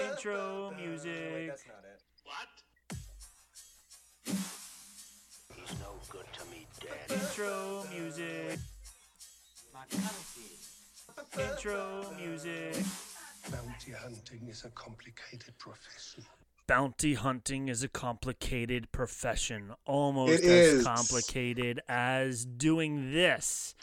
Intro music. Wait, that's not it. What? He's no good to me, Dad. Intro music. Intro music. Bounty hunting is a complicated profession. Bounty hunting is a complicated profession, almost It as is. complicated as doing this.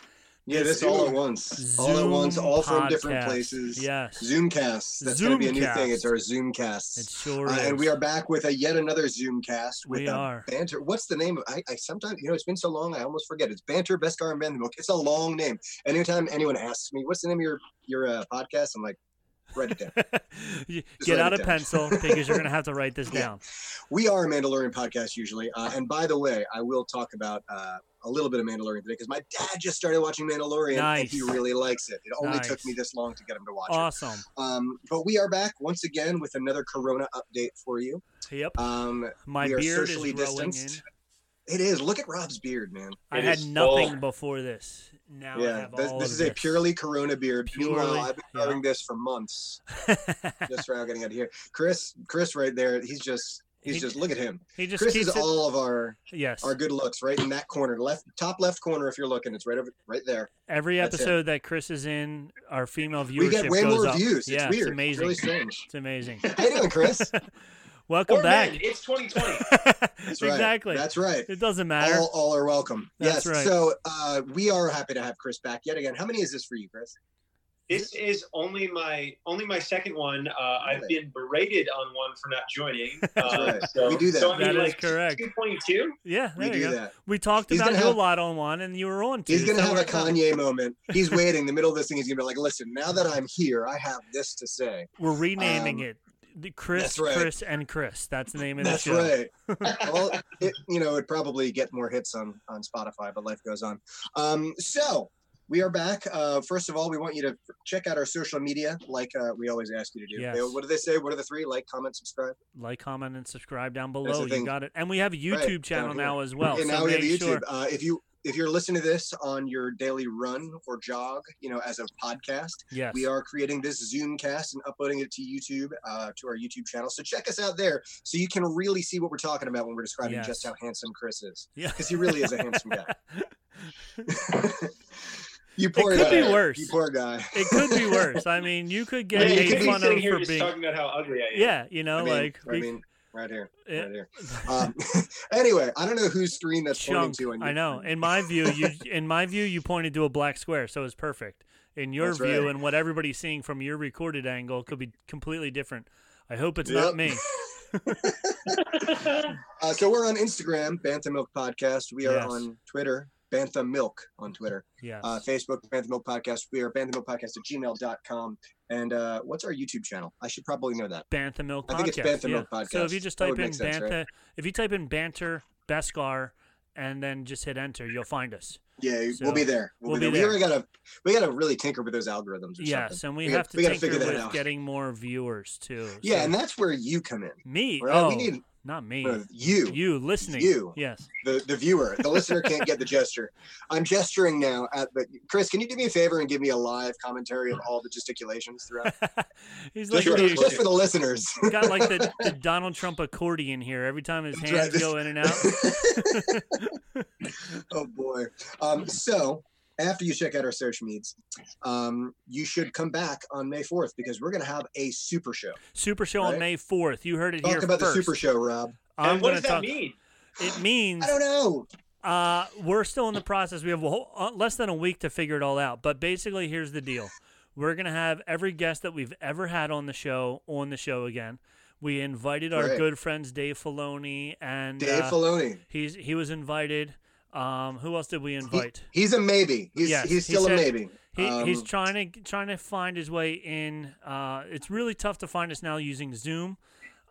Yeah, This this all at Zoom- once. All at once, Zoom all from different places. Yes. Zoomcasts. That's going to be a new Zoomcast. thing. It's our Zoomcasts. It sure Uh, is. and we are back with a yet another Zoomcast with We a are. banter. What's the name of? I, I sometimes you know it's been so long I almost forget. It's banter, Beskar, and book. It's a long name. Anytime anyone asks me what's the name of your your uh, podcast, I'm like, write it down. Get out a down. pencil because you're going to have to write this Yeah. down. we are a Mandalorian podcast usually. Uh, and by the way, I will talk about uh, a little bit of Mandalorian today because my dad just started watching Mandalorian and he really likes it. It only took me this long to get him to watch Awesome. it. Awesome. Um, but we are back once again with another Corona update for you. Yep. Um, My we are beard is socially growing distanced. in. it is. Look at Rob's beard, man. I It had nothing full. before this. Now I yeah, have this, all this of is a purely Corona beard. Meanwhile, Purely, I've been yeah. growing this for months. Just for getting out of here. Chris, Chris, right there. He's just. He's He- just look at him. he just Chris keeps is it. all of our yes. our good looks right in that corner, left top left corner. If you're looking, it's right over right there. Every That's it. episode that Chris is in, our female viewership we get way goes more up. views. It's yeah, weird. it's amazing. really strange. It's amazing. How you doing, Chris? Welcome Or back. men, it's 2020. That's right. exactly. That's right. It doesn't matter. All, all are welcome. That's yes. right. So uh, we are happy to have Chris back yet again. How many is this for you, Chris? This is only my only my second one. Uh, I've been berated on one for not joining. Uh, right. so, We do that. So I mean, That is like correct. 2.2. yeah, We do go. that. We talked He's about gonna you a lot on one, and you were on two. He's gonna so have a we're- Kanye moment. He's waiting. The middle of this thing, he's gonna be like, "Listen, now that I'm here, I have this to say." We're renaming Um, it. Chris, right. Chris, and Chris. That's the name of That's the show. That's right. well, it, you know, it'd probably get more hits on on Spotify, but life goes on. Um, so we are back. Uh, first of all, we want you to check out our social media, like uh, we always ask you to do. Yes. They- what do they say? What are the three? Like, comment, subscribe. Like, comment, and subscribe down below. You got it. And we have a YouTube Right, channel now as well. and so now we have YouTube. sure. Uh, if you if you're listening to this on your daily run or jog, you know, as a podcast, Yes. we are creating this Zoomcast and uploading it to YouTube, uh, to our YouTube channel. So check us out there, so you can really see what we're talking about when we're describing Yes. just how handsome Chris is, Yeah. because he really is a handsome guy. you It could guy. be worse. You poor guy. It could be worse. I mean, you could Yeah, get you made could be fun sitting of here for just being. talking about how ugly I am. Yeah, you know, I mean, like I we- mean, right here, Yeah. right here. Um, anyway, I don't know whose screen that's pointing to. On your I know. screen. In my view, you in my view you pointed to a black square, so it's perfect. In your That's view, right. and what everybody's seeing from your recorded angle could be completely different. I hope it's Yep. not me. Uh, so we're on Instagram, Bantha Milk Podcast. We are Yes. on Twitter, Bantha Milk on Twitter. Yes. Uh, Facebook, Bantha Milk Podcast. We are Bantha Milk Podcast at gmail.com. And uh, what's our YouTube channel? I should probably know that. Bantha Milk I think it's Podcast. Bantha yeah. Milk So if you just type in sense, right? Bantha, if you type in Banter Beskar, and then just hit enter, you'll find us. Yeah, So, we'll be there. We'll, we'll be be there. there. We gotta, we gotta really tinker with those algorithms or Yes, something. and we, We have gotta- to we gotta tinker figure that with out. getting more viewers too. Yeah, So- and that's where you come in. me. Right? Oh, we need not me. uh, you, you listening. you. Yes. the the viewer. The listener can't get the gesture. I'm gesturing now at the. Chris, can you do me a favor and give me a live commentary of all the gesticulations throughout? He's Just, like for, the, just for the listeners. He's got like the, the Donald Trump accordion here. Every time his hands go in and out. oh boy. Um, so after you check out our search meets, um, you should come back on May 4th because we're going to have a super show. Super Show on May fourth. You heard it here Talk about first. the super show, Rob. I'm and what does that talk. mean? It means I don't know. uh, we're still in the process. We have a whole, uh, less than a week to figure it all out. But basically, here's the deal: we're gonna have every guest that we've ever had on the show on the show again. We invited our Right. good friends Dave Filoni and Dave uh, Filoni. He's he was invited. Um, who else did we He- invite? he's a maybe. He's Yes, he's he still said- a maybe. He, he's Um, trying to trying to find his way in. Uh, it's really tough to find us now using Zoom.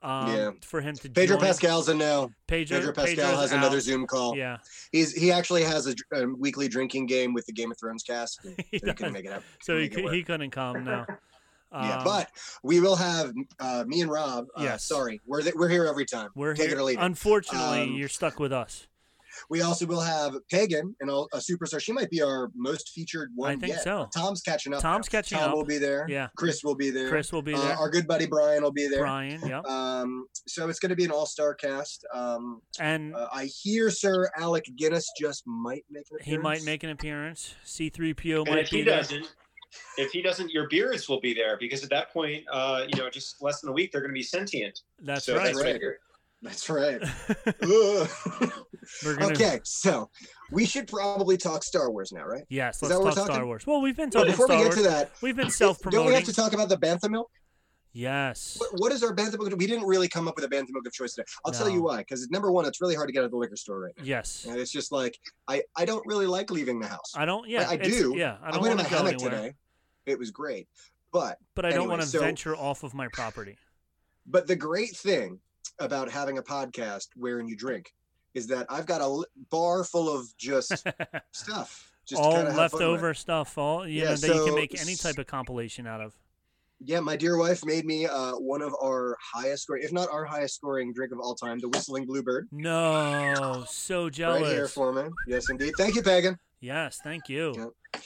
Um, Yeah. For him to Pedro. Pascal's a no. Pedro, Pedro Pascal Pedro's has another. Zoom call. Yeah, He's he actually has a, a weekly drinking game with the Game of Thrones cast. and He so he couldn't make it up. so he, it he couldn't come now. yeah, Um, but we will have uh, me and Rob. Uh, Yes. Sorry, we're th- we're here every time. we're Take here. it or leave it. Unfortunately, Um, you're stuck with us. We also will have Pagan and a, a superstar. She might be our most featured one. I think yet. so. Tom's catching up. Tom's now. catching Tom up. Tom will be there. Yeah. Chris will be there. Chris will be Uh, there. our good buddy Brian will be there. Brian, yep. Um, so it's going to be an all-star cast. Um, And uh, I hear Sir Alec Guinness just might make an appearance. he might make an appearance. C3PO And might if be he there. doesn't, if he doesn't, your beards will be there because at that point, uh, you know, just less than a week, they're going to be sentient. That's so right. that's right. That's right. Gonna, okay, so we should probably talk Star Wars now, right? Yes, let's talk Star Wars. Well, we've been talking before Star we get Wars. to that, We've been self-promoting. don't we have to talk about the bantha milk? yes. What, what is our bantha milk? We didn't really come up with a bantha milk of choice today. I'll tell you why. Because number one, it's really hard to get at the liquor store right now. Yes. And it's just like I, I don't really like leaving the house. I don't. Yeah. I it's- do. Yeah. I I, went in my hammock anywhere. today. It was great, but But I don't want to so- venture off of my property. but the great thing about having a podcast wherein you drink is that I've got a bar full of just stuff. Just all kinda have fun with. leftover stuff. All you Yeah, know that you can make any type of compilation out of. Yeah, my dear wife made me uh, one of our highest scoring, if not our highest scoring drink of all time, the Whistling Bluebird. No, so jealous. Right here for me. Yes, indeed. Thank you, Pagan. yes, thank you. Yeah.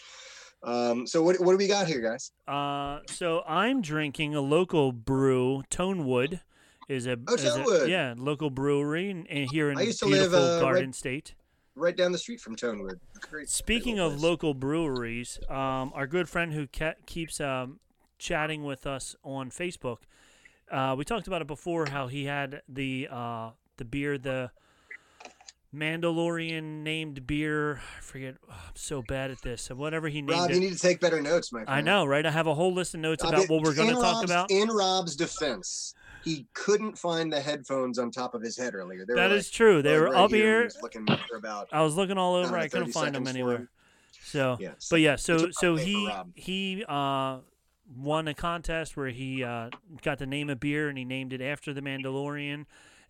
Um, so what, what do we got here, guys? Uh, so I'm drinking a local brew. Tonewood is a, Oh, is a- yeah local brewery in here in I used to live, beautiful uh, right- Garden State. Right down the street from Tonewood. Great. Speaking of place. local breweries, um, our good friend who ca- keeps um, chatting with us on Facebook, uh, we talked about it before. How he had the uh, the beer, the Mandalorian named beer. I forget. oh, I'm so bad at this. Whatever he named Rob, it. you need to take better notes, my friend. I know, right? I have a whole list of notes I about what we're going to talk about. In Rob's defense, he couldn't find the headphones on top of his head earlier. They That is true. They were right up here. for about. I was looking all over. I couldn't find them anywhere. So, Yes. but yeah, so so he he uh, won a contest where he uh, got to name a beer and he named it after the Mandalorian.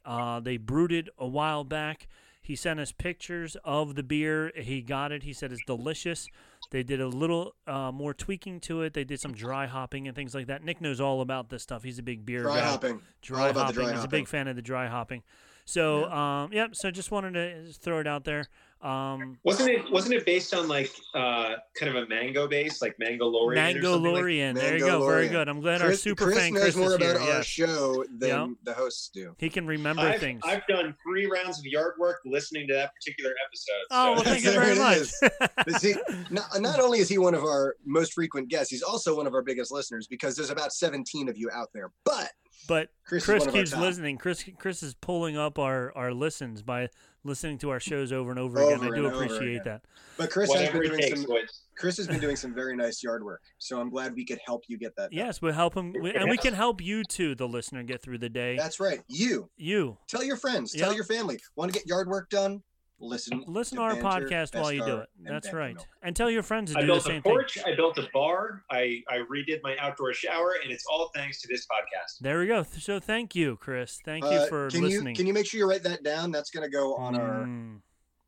Uh, they brewed it a while back. He sent us pictures of the beer. He got it. He said it's delicious. They did a little uh, more tweaking to it. They did some dry hopping and things like that. Nick knows all about this stuff. He's a big beer Dry guy hopping. dry All about the hopping. dry He's a big fan of the dry hopping. So, um, yep. So just wanted to throw it out there. Um, Wasn't it? Wasn't it based on like uh, kind of a mango base, like mango Lorian? or Mango something like- Lorian. there you go. Very good. I'm glad our super Chris fan knows Chris more is here. about our Yes. show than Yep. the hosts do. He can remember I've, things. I've done three rounds of yard work listening to that particular episode. oh, well, thank you very much. is. See, not, not only is he one of our most frequent guests, he's also one of our biggest listeners because there's about 17 of you out there. But but Chris, Chris, is one of our keeps listening. Chris Chris is pulling up our, our listens by listening to our shows over and over, Over again. I do appreciate that. But Chris has been doing takes, some. boys. Chris has been doing some very nice yard work, so I'm glad we could help you get that. done. Yes, we'll help him, we, and we can help you too, the listener, get through the day. That's right. You you tell your friends, tell your family. Want to get yard work done? Listen. listen to to our Banter, podcast while you do it. That's Banter right, Milk. and tell your friends to I do the built a same thing. porch. I built a bar. I, I redid my outdoor shower, and it's all thanks to this podcast. There we go. So thank you, Chris. Thank you Uh, for can listening. you can you make sure you write that down? That's going to go on our. Mm,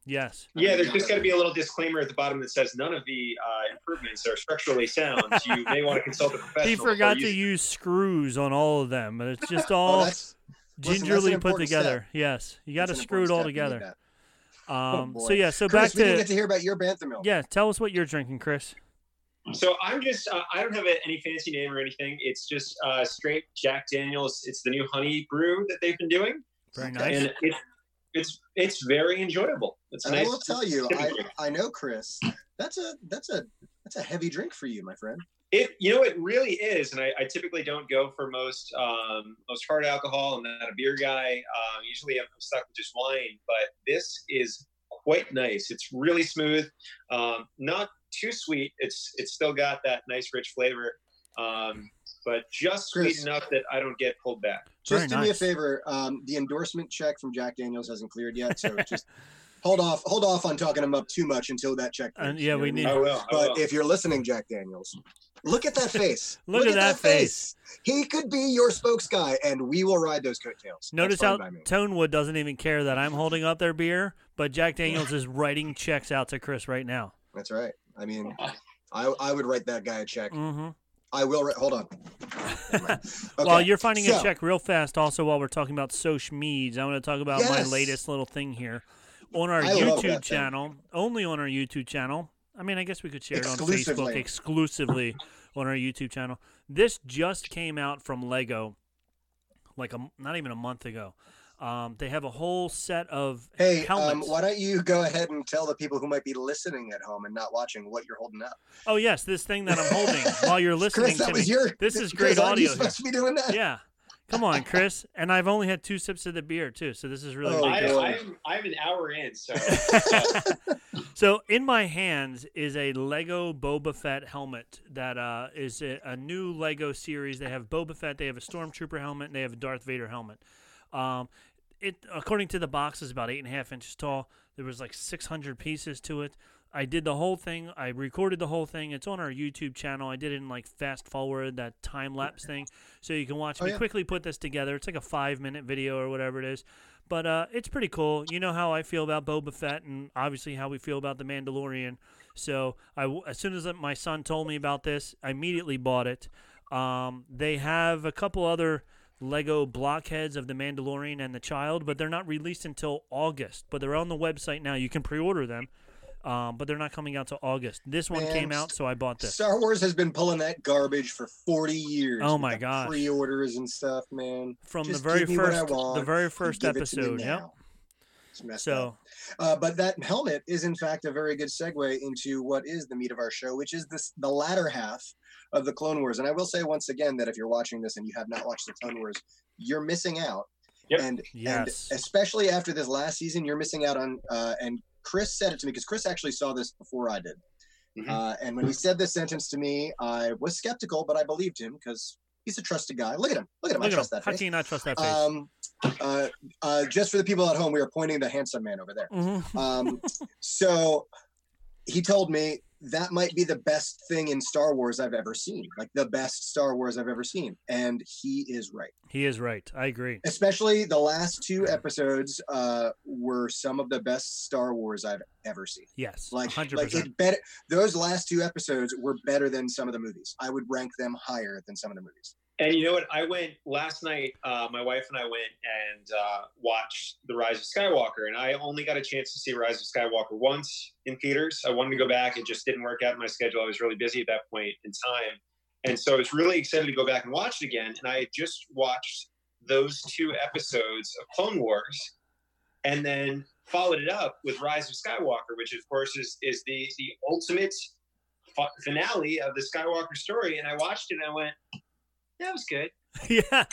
yes. Yeah, there's just got to be a little disclaimer at the bottom that says none of the uh, improvements are structurally sound. You may want to consult a professional. He forgot to using- use screws on all of them, but it's just Oh, all listen, gingerly put together. step. Yes, you got to screw it all step. You together. That. Oh, Um, so yeah, so Chris, back we didn't to get to hear about your bantha milk. yeah. Tell us what you're drinking, Chris. So I'm just uh, I don't have a, any fancy name or anything. It's just uh, straight Jack Daniels. It's the new honey brew that they've been doing, Very nice. and it's it's it's very enjoyable. It's And nice. I will tell you, I, I know Chris. That's a that's a that's a heavy drink for you, my friend. It you know it really is, and I, I typically don't go for most um, most hard alcohol. I'm not a beer guy. Um, usually I'm stuck with just wine, but this is quite nice. It's really smooth, um, not too sweet. It's it's still got that nice rich flavor, um, but just Chris. sweet enough that I don't get pulled back. Just Very do me a favor. Um, the endorsement check from Jack Daniels hasn't cleared yet, so just hold off hold off on talking him up too much until that check. And clears, yeah, you know we what I need- I will. I But will. if you're listening, Jack Daniels, look at that face. Look at that face. He could be your spokes guy, and we will ride those coattails. Notice how fine by. Tonewood doesn't even care that I'm holding up their beer, but Jack Daniels is writing checks out to Chris right now. That's right. I mean, I, I would write that guy a check. hmm I will write. Hold on. Okay. While you're finding a check real fast, also while we're talking about social meds, I want to talk about my latest little thing here. on our I love that YouTube thing. channel, only on our YouTube channel. I mean, I guess we could share it on Facebook Exclusively. on our YouTube channel. This just came out from Lego, like a, not even a month ago. Um, they have a whole set of Hey, um, why don't you go ahead and tell the people who might be listening at home and not watching what you're holding up? oh yes, this thing that I'm holding while you're listening Chris, to me. your. This is Chris, great you audio. supposed to be doing that? Yeah, come on, Chris. And I've only had two sips of the beer too, so this is really Oh, good. I, I'm I'm an hour in, so So in my hands is a Lego Boba Fett helmet that uh, is a, a new Lego series. They have Boba Fett, they have a Stormtrooper helmet, and they have a Darth Vader helmet. Um, it according to the box is about eight and a half inches tall. There was like 600 pieces to it. I did the whole thing. I recorded the whole thing. It's on our YouTube channel. I did it in like fast forward, that time lapse thing, so you can watch Oh, me yeah. quickly put this together. It's like a five minute video or whatever it is. But uh, it's pretty cool. You know how I feel about Boba Fett, and obviously how we feel about the Mandalorian. So I, as soon as my son told me about this, I immediately bought it. Um, they have a couple other Lego blockheads of the Mandalorian and the Child, but they're not released until August. But they're on the website now. You can pre-order them, um, but they're not coming out till August. This one Man, came out, so I bought this. Star Wars has been pulling that garbage for 40 years. Oh my god. Pre-orders and stuff, man. From Just the very give me what I first, the very first give it to me episode. Yep. now. It's messed up. So Uh, but that helmet is, in fact, a very good segue into what is the meat of our show, which is this the latter half of the Clone Wars. And I will say once again that if you're watching this and you have not watched the Clone Wars, you're missing out. Yep. And Yes. and especially after this last season, you're missing out on. Uh, and Chris said it to me because Chris actually saw this before I did. Mhm. Uh, and when he said this sentence to me, I was skeptical, but I believed him because he's a trusted guy. Look at him. Look at him. look I trust him. that How face. can you not trust that face? Um, uh, uh, just for the people at home, we are pointing the handsome man over there. Mhm. Um, so he told me that might be the best thing in Star Wars I've ever seen, like the best Star Wars I've ever seen. And he is right. He is right. I agree. Especially the last two episodes uh, were some of the best Star Wars I've ever seen. Yes, Like, hundred like it better. Those last two episodes were better than some of the movies. I would rank them higher than some of the movies. And you know what? I went last night. Uh, my wife and I went and uh, watched The Rise of Skywalker, and I only got a chance to see Rise of Skywalker once in theaters. I wanted to go back; it just didn't work out in my schedule. I was really busy at that point in time, and so I was really excited to go back and watch it again. And I had just watched those two episodes of Clone Wars, and then followed it up with Rise of Skywalker, which of course is is the the ultimate finale of the Skywalker story. And I watched it, and I went, "That was good." yeah,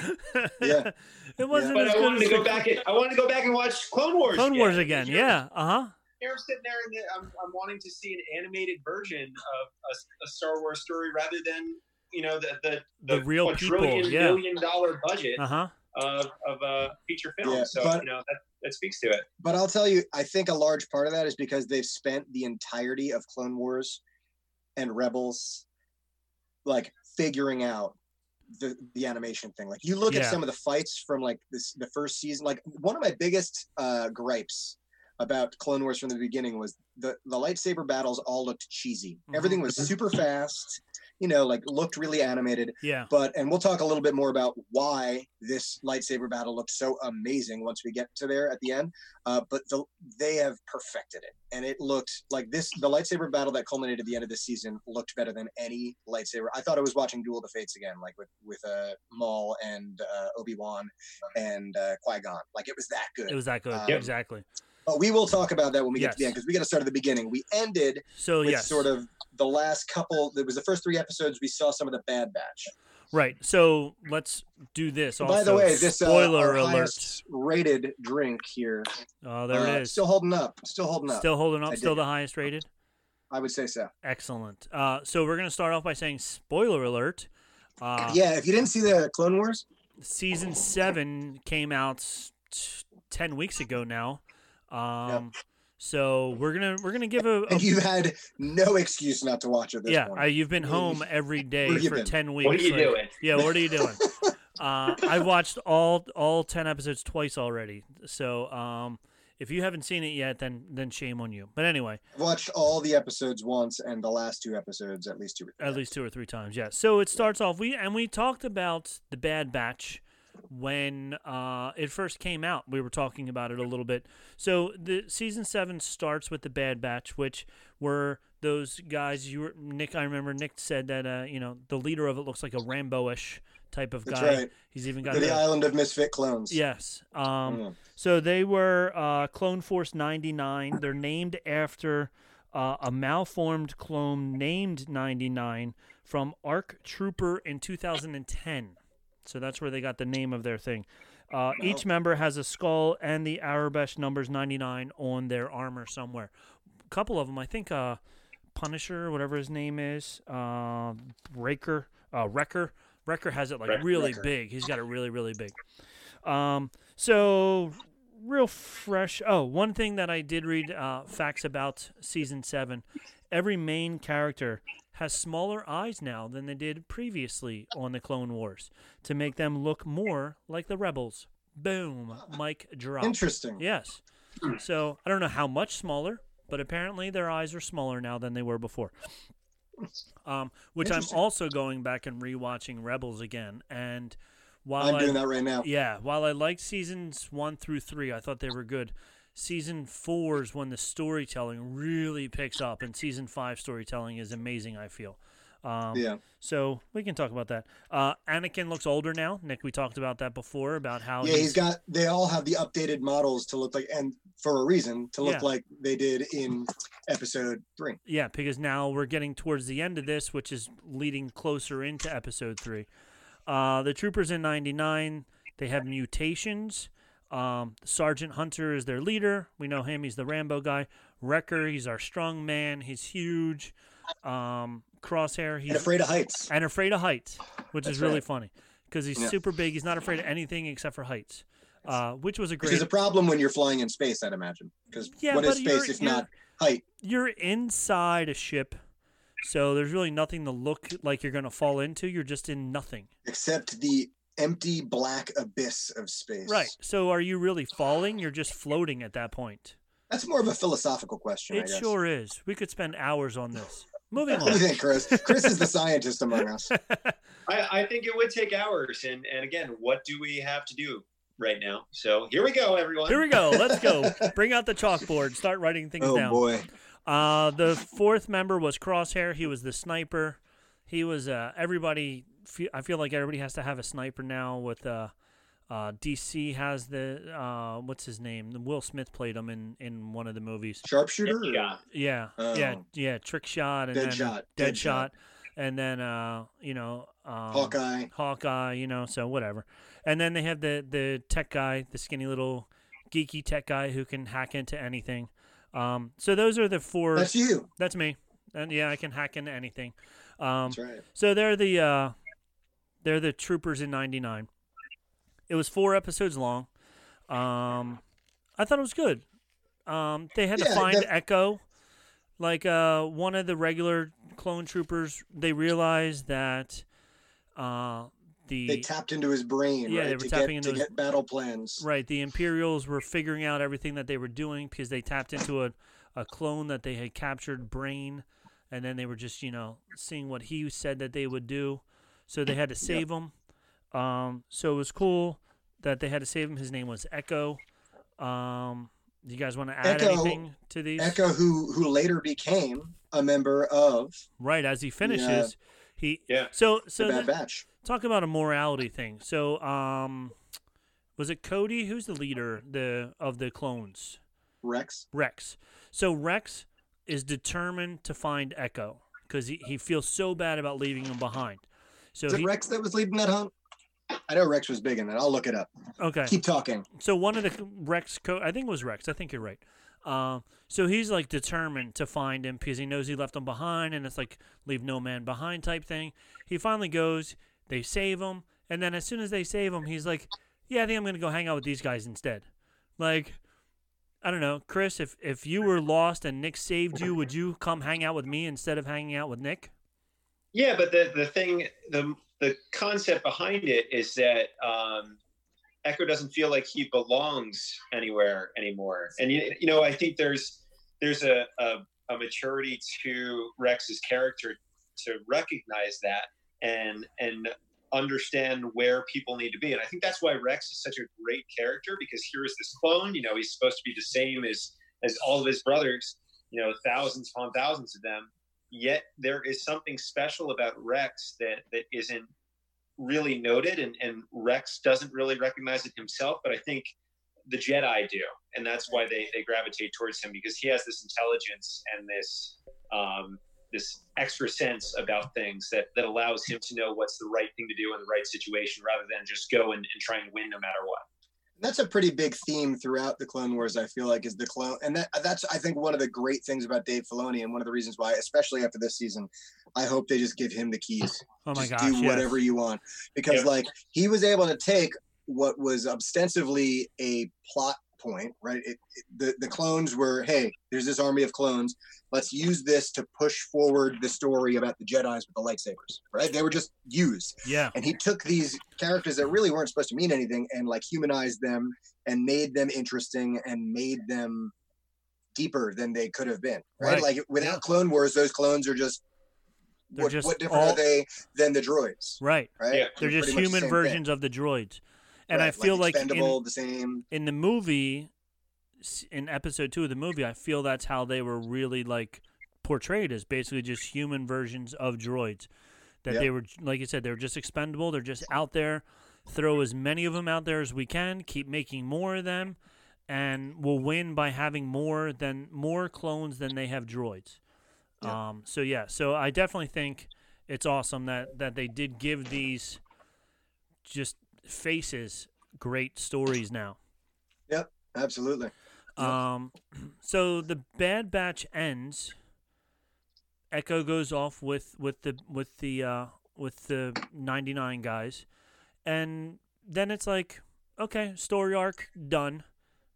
Yeah. it wasn't But as I good wanted as to go the back. And, I wanted to go back and watch Clone Wars. Clone Wars again. Yeah, uh huh. Here I'm sitting there, and I'm, I'm wanting to see an animated version of a, a Star Wars story rather than you know the the, The real quadrillion people, yeah. million dollar budget Uh huh. of, of a feature film. Yeah, so but- you know that, that speaks to it. But I'll tell you, I think a large part of that is because they've spent the entirety of Clone Wars and Rebels like figuring out the the animation thing. Like you look Yeah. at some of the fights from like this the first season. Like one of my biggest uh gripes about Clone Wars from the beginning was the the lightsaber battles all looked cheesy. Mhm. Everything was super fast. You know, like looked really animated Yeah. but and we'll talk a little bit more about why this lightsaber battle looked so amazing once we get to there at the end uh, but the, they have perfected it and it looked like this the lightsaber battle that culminated at the end of this season looked better than any lightsaber i thought i was watching duel of the fates again like with with uh, maul and uh, obi-wan and uh, qui-gon like it was that good It was that good. Um, Yeah, exactly. But we will talk about that when we get to the end because we got to start at the beginning we ended So with yes, sort of the last couple there was the first three episodes we saw some of the bad batch right. So let's do this. Also, By the way, this uh, spoiler alert. rated drink here. Oh, there uh, it is. Still holding up. Still holding up. Still holding up. I Still the highest rated. I would say so. Excellent. Uh, so we're gonna start off by saying spoiler alert. Uh, yeah, if you didn't see the Clone Wars, season seven came out t- ten weeks ago now. Um, so we're gonna we're gonna give a, a and you've had no excuse not to watch it. This yeah. I, you've been home every day for been? ten weeks. What are you like- doing? Yeah, what are you doing? uh, I've watched all all ten episodes twice already. So um, if you haven't seen it yet, then then shame on you. But anyway, I've watched all the episodes once, and the last two episodes at least two. at least two or three times. Yeah. So it starts off. We and we talked about the Bad Batch when uh, it first came out. We were talking about it a little bit. So the season seven starts with the Bad Batch, which were those guys. You were Nick. I remember Nick said that uh, you know the leader of it looks like a Rambo-ish type of That's guy. right. He's even got the the, island of misfit clones. yes. Um, Mm. so they were uh, Clone Force 99. They're named after uh, a malformed clone named 99 from ARC Trooper in 2010. So that's where they got the name of their thing. Uh, each member has a skull and the Aurebesh numbers 99 on their armor somewhere. A couple of them, I think uh, Punisher, whatever his name is, uh, Raker, uh, Wrecker. Wrecker has it like really big. He's got it really, really big. Um, so real fresh. Oh, one thing that I did read uh, facts about season seven: every main character has smaller eyes now than they did previously on the Clone Wars to make them look more like the rebels. Boom, Mike drop. Interesting. Yes. So I don't know how much smaller, but apparently their eyes are smaller now than they were before. Um, which I'm also going back and rewatching Rebels again, and while I'm I, doing that right now. yeah, while I liked seasons one through three, I thought they were good. Season four is when the storytelling really picks up, and season five storytelling is amazing. I feel. Um, Yeah. So we can talk about that. Uh, Anakin looks older now. Nick, we talked about that before about how Yeah, he's got. They all have the updated models to look like, and for a reason, to look Yeah. like they did in episode three. Yeah, because now we're getting towards the end of this, which is leading closer into episode three. Uh, the troopers in '99 they have mutations. Um, Sergeant Hunter is their leader. We know him; he's the Rambo guy. Wrecker, he's our strong man. He's huge. Um, Crosshair, he's And afraid of heights. and afraid of heights, which That's is really right. funny because he's Yeah. super big. He's not afraid of anything except for heights, uh, which was a Which great. is a problem when you're flying in space, I'd imagine. Because Yeah, what is space if not height? you're inside a ship, so there's really nothing to look like you're gonna fall into. You're just in nothing. Except the empty black abyss of space. Right. So are you really falling? You're just floating at that point. That's more of a philosophical question. I It guess. sure is. We could spend hours on this. Moving What do you on. think, Chris? Chris is the scientist among us. I, I think it would take hours. And, and again, what do we have to do right now? So here we go, everyone. Here we go. Let's go. Bring out the chalkboard. Start writing things oh down. Oh, boy. Uh, the fourth member was Crosshair. He was the sniper. He was uh, everybody. Fe- I feel like everybody has to have a sniper now. With uh, uh, DC has the uh, what's his name? Will Smith played him in in one of the movies. Sharpshooter? or- Yeah. Yeah, yeah, Oh. yeah. Trick shot and Dead then shot, dead, dead shot. shot. and then uh, you know, um, Hawkeye. Hawkeye. You know, so whatever. And then they have the the tech guy, the skinny little geeky tech guy who can hack into anything. Um, so those are the four. That's you. That's me. And yeah, I can hack into anything. Um, That's right. so they're the uh, they're the troopers in '99. It was four episodes long. Um, I thought it was good. Um, they had to find the- Echo. Like uh, one of the regular clone troopers, they realized that uh, the They tapped into his brain, Yeah, right? they were to tapping get, into to his- get battle plans. Right, the Imperials were figuring out everything that they were doing because they tapped into a, a clone that they had captured, Brain, and then they were just, you know, seeing what he said that they would do. So they had to save him. Um, so it was cool that they had to save him. His name was Echo. Um, do you guys want to add Echo- anything to these? Echo, who who later became a member of Right, as he finishes, he Yeah. So the so Bad the- Batch. talk about a morality thing. So um, was it Cody? Who's the leader the of the clones? Rex. Rex. So Rex is determined to find Echo because he, he feels so bad about leaving him behind. So Is it he, Rex that was leading that hunt? I know Rex was big in that. I'll look it up. okay. Keep talking. So one of the Rex, co- I think it was Rex. I think you're right. Um, so he's like determined to find him because he knows he left him behind, and it's like leave no man behind type thing. He finally goes. They save him, and then as soon as they save him, he's like, "Yeah, I think I'm gonna go hang out with these guys instead." Like, I don't know, Chris. If if you were lost and Nick saved you, would you come hang out with me instead of hanging out with Nick? Yeah, but the the thing the the concept behind it is that um, Echo doesn't feel like he belongs anywhere anymore, and you, you know I think there's there's a, a a maturity to Rex's character to recognize that, and and understand where people need to be. And I think that's why Rex is such a great character because here is this clone, you know, he's supposed to be the same as as all of his brothers, you know, thousands upon thousands of them. Yet there is something special about Rex that that isn't really noted and, and Rex doesn't really recognize it himself, but I think the Jedi do. And that's why they, they gravitate towards him because he has this intelligence and this um, this extra sense about things that, that allows him to know what's the right thing to do in the right situation rather than just go and, and try and win no matter what. That's a pretty big theme throughout the Clone Wars. I feel like is the clone, and that that's I think one of the great things about Dave Filoni, and one of the reasons why, especially after this season, I hope they just give him the keys. Oh my just gosh! do yes. whatever you want because Yep. like he was able to take what was ostensibly a plot point right it, it- the the clones were hey there's this army of clones let's use this to push forward the story about the jedis with the lightsabers right they were just used Yeah. and he took these characters that really weren't supposed to mean anything and like humanized them and made them interesting and made them deeper than they could have been right, Right. like without Yeah. clone wars those clones are just They're what, just what different all- are they than the droids Right. right Yeah. They're just pretty much the human same thing. versions of the droids. And I feel like, in, the same in the movie, in episode two of the movie, I feel that's how they were really like portrayed as basically just human versions of droids. That Yep. they were, like you said, they were just expendable. They're just out there. Throw as many of them out there as we can. Keep making more of them, and we'll win by having more than more clones than they have droids. Yeah. Um. So yeah. So I definitely think it's awesome that that they did give these just faces great stories now. Yep, absolutely Um, so the Bad Batch ends. Echo goes off with with the with the uh, with the ninety nine guys, and then it's like, okay, story arc done,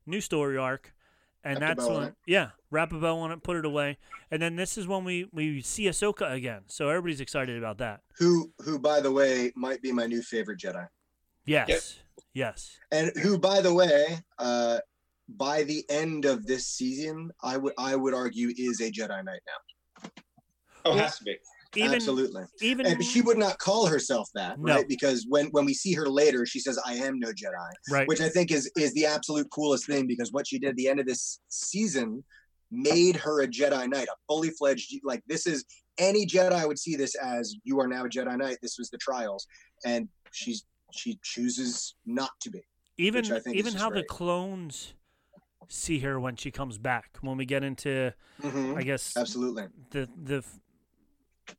new story arc, and Wrap that's when yeah, wrap a bow on it, put it away, and then this is when we we see Ahsoka again. So everybody's excited about that. who who by the way might be my new favorite jedi Yes, yes, and who by the way uh by the end of this season i would i would argue is a jedi knight now. Oh, Well, has to be. even absolutely. even and she would not call herself that No. right? Because when when we see her later she says i am no jedi right. which i think is is the absolute coolest thing because what she did at the end of this season made her a jedi knight a fully fledged like this is any jedi would see this as you are now a jedi knight. This was the trials. And she's she chooses not to be even which I think even how the clones see her when she comes back. When we get into Mhm. i guess absolutely. the the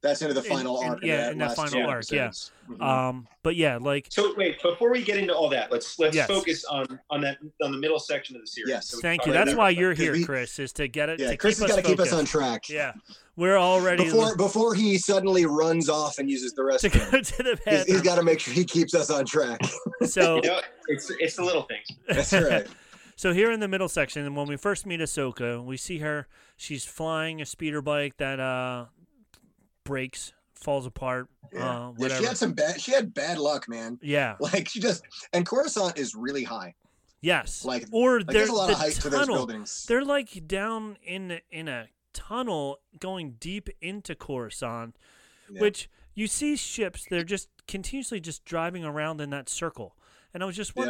that's into the final in- arc of yeah, that in that final two arc, yeah. episodes. Mhm. um but yeah like So wait, before we get into all that, let's let's Yes. focus on on that on the middle section of the series. Yes. So thank you that's why you're here we- chris is to get it yeah to chris keep has got to keep us on track yeah we're already before before he suddenly runs off and uses the to restroom go to the he's, he's bathroom got to make sure he keeps us on track so You know, it's it's the little things. that's right So here in the middle section, and when we first meet Ahsoka, we see her. She's flying a speeder bike that uh breaks, falls apart, yeah. uh, Yeah, she had some bad she had bad luck man yeah. like she just and coruscant is really high Yes. Like- or like there's a lot the of height to those tunnel. buildings They're like down in in a tunnel going deep into Coruscant, Yeah. which you see ships. They're just continuously just driving around in that circle, and I was just Yeah.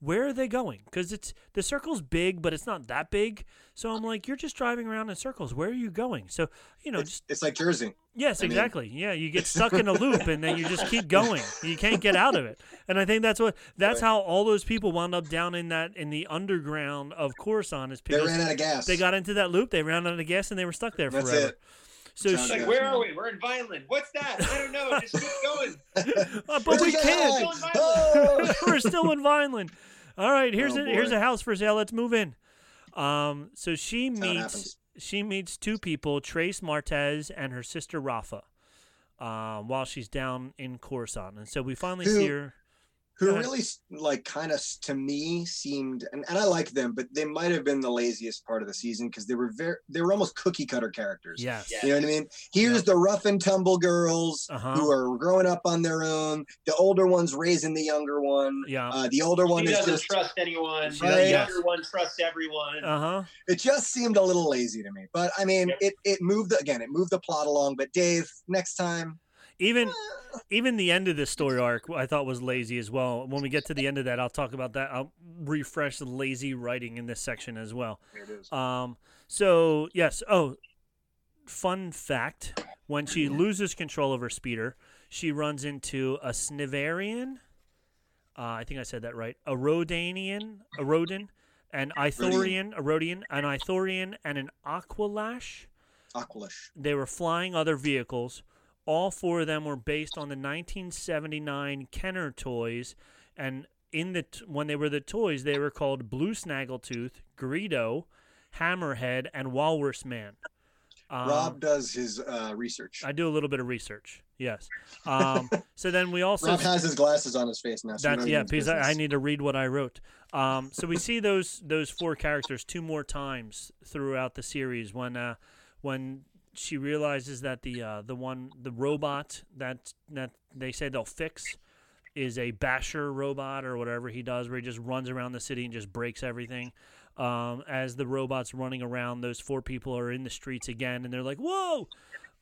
Where are they going? Because it's the circle's big, but it's not that big. So I'm like, you're just driving around in circles. Where are you going? So you know, it's, just it's like jersey yes, I mean- exactly. yeah, you get stuck in a loop, and then you just keep going. You can't get out of it. And I think that's what that's Right. how all those people wound up down in that in the underground of Coruscant is they ran out of gas they got into that loop, they ran out of gas, and they were stuck there That's forever. it. So, Sounds she, Like, where are we? We're in Vineland. What's that? I don't know. Just keep going. Uh, but we can't. Jedi! Don't Oh! we're still in Vineland. All right, here's Oh, a here's a house for sale. Let's move in. Um, so she That's meets she meets two people, Trace Martez and her sister Rafa, um, while she's down in Coruscant, and so we finally Who- see her. Go who ahead. really like kind of to me seemed and, and I like them, but they might have been the laziest part of the season because they were very they were almost cookie cutter characters. Yes. Yeah. You know what I mean? Here's the rough and tumble girls Uh-huh. who are growing up on their own. The older one's raising the younger one. Yeah. Uh, the older one She is doesn't just trust anyone. She The doesn't- younger one trusts everyone. Uh huh. it just seemed a little lazy to me. But I mean, Yep. it it moved again. It moved the plot along. But Dave, next time, even even the end of this story arc I thought was lazy as well. When we get to the end of that, I'll talk about that. I'll refresh the lazy writing in this section as well. It is. Um, so yes. Oh, fun fact: when she loses control of her speeder, she runs into a Snivarian. Uh, I think I said that right. A Rodanian, a Rodin, an Ithorian, a Rodian, an Ithorian, and an Aqualash. Aqualish. They were flying other vehicles. All four of them were based on the 1979 Kenner toys, and in the t- when they were the toys, they were called Blue Snaggletooth, Greedo, Hammerhead, and Walrus Man. Um, Rob does his uh, research. I do a little bit of research. Yes. Um, so then we also Rob has his glasses on his face now. So that's yeah because I, I need to read what I wrote. Um, so we see those those four characters two more times throughout the series when uh, when she realizes that the uh, the one the robot that that they say they'll fix is a basher robot or whatever he does where he just runs around the city and just breaks everything. Um, as the robot's running around, those four people are in the streets again, and they're like, "Whoa!"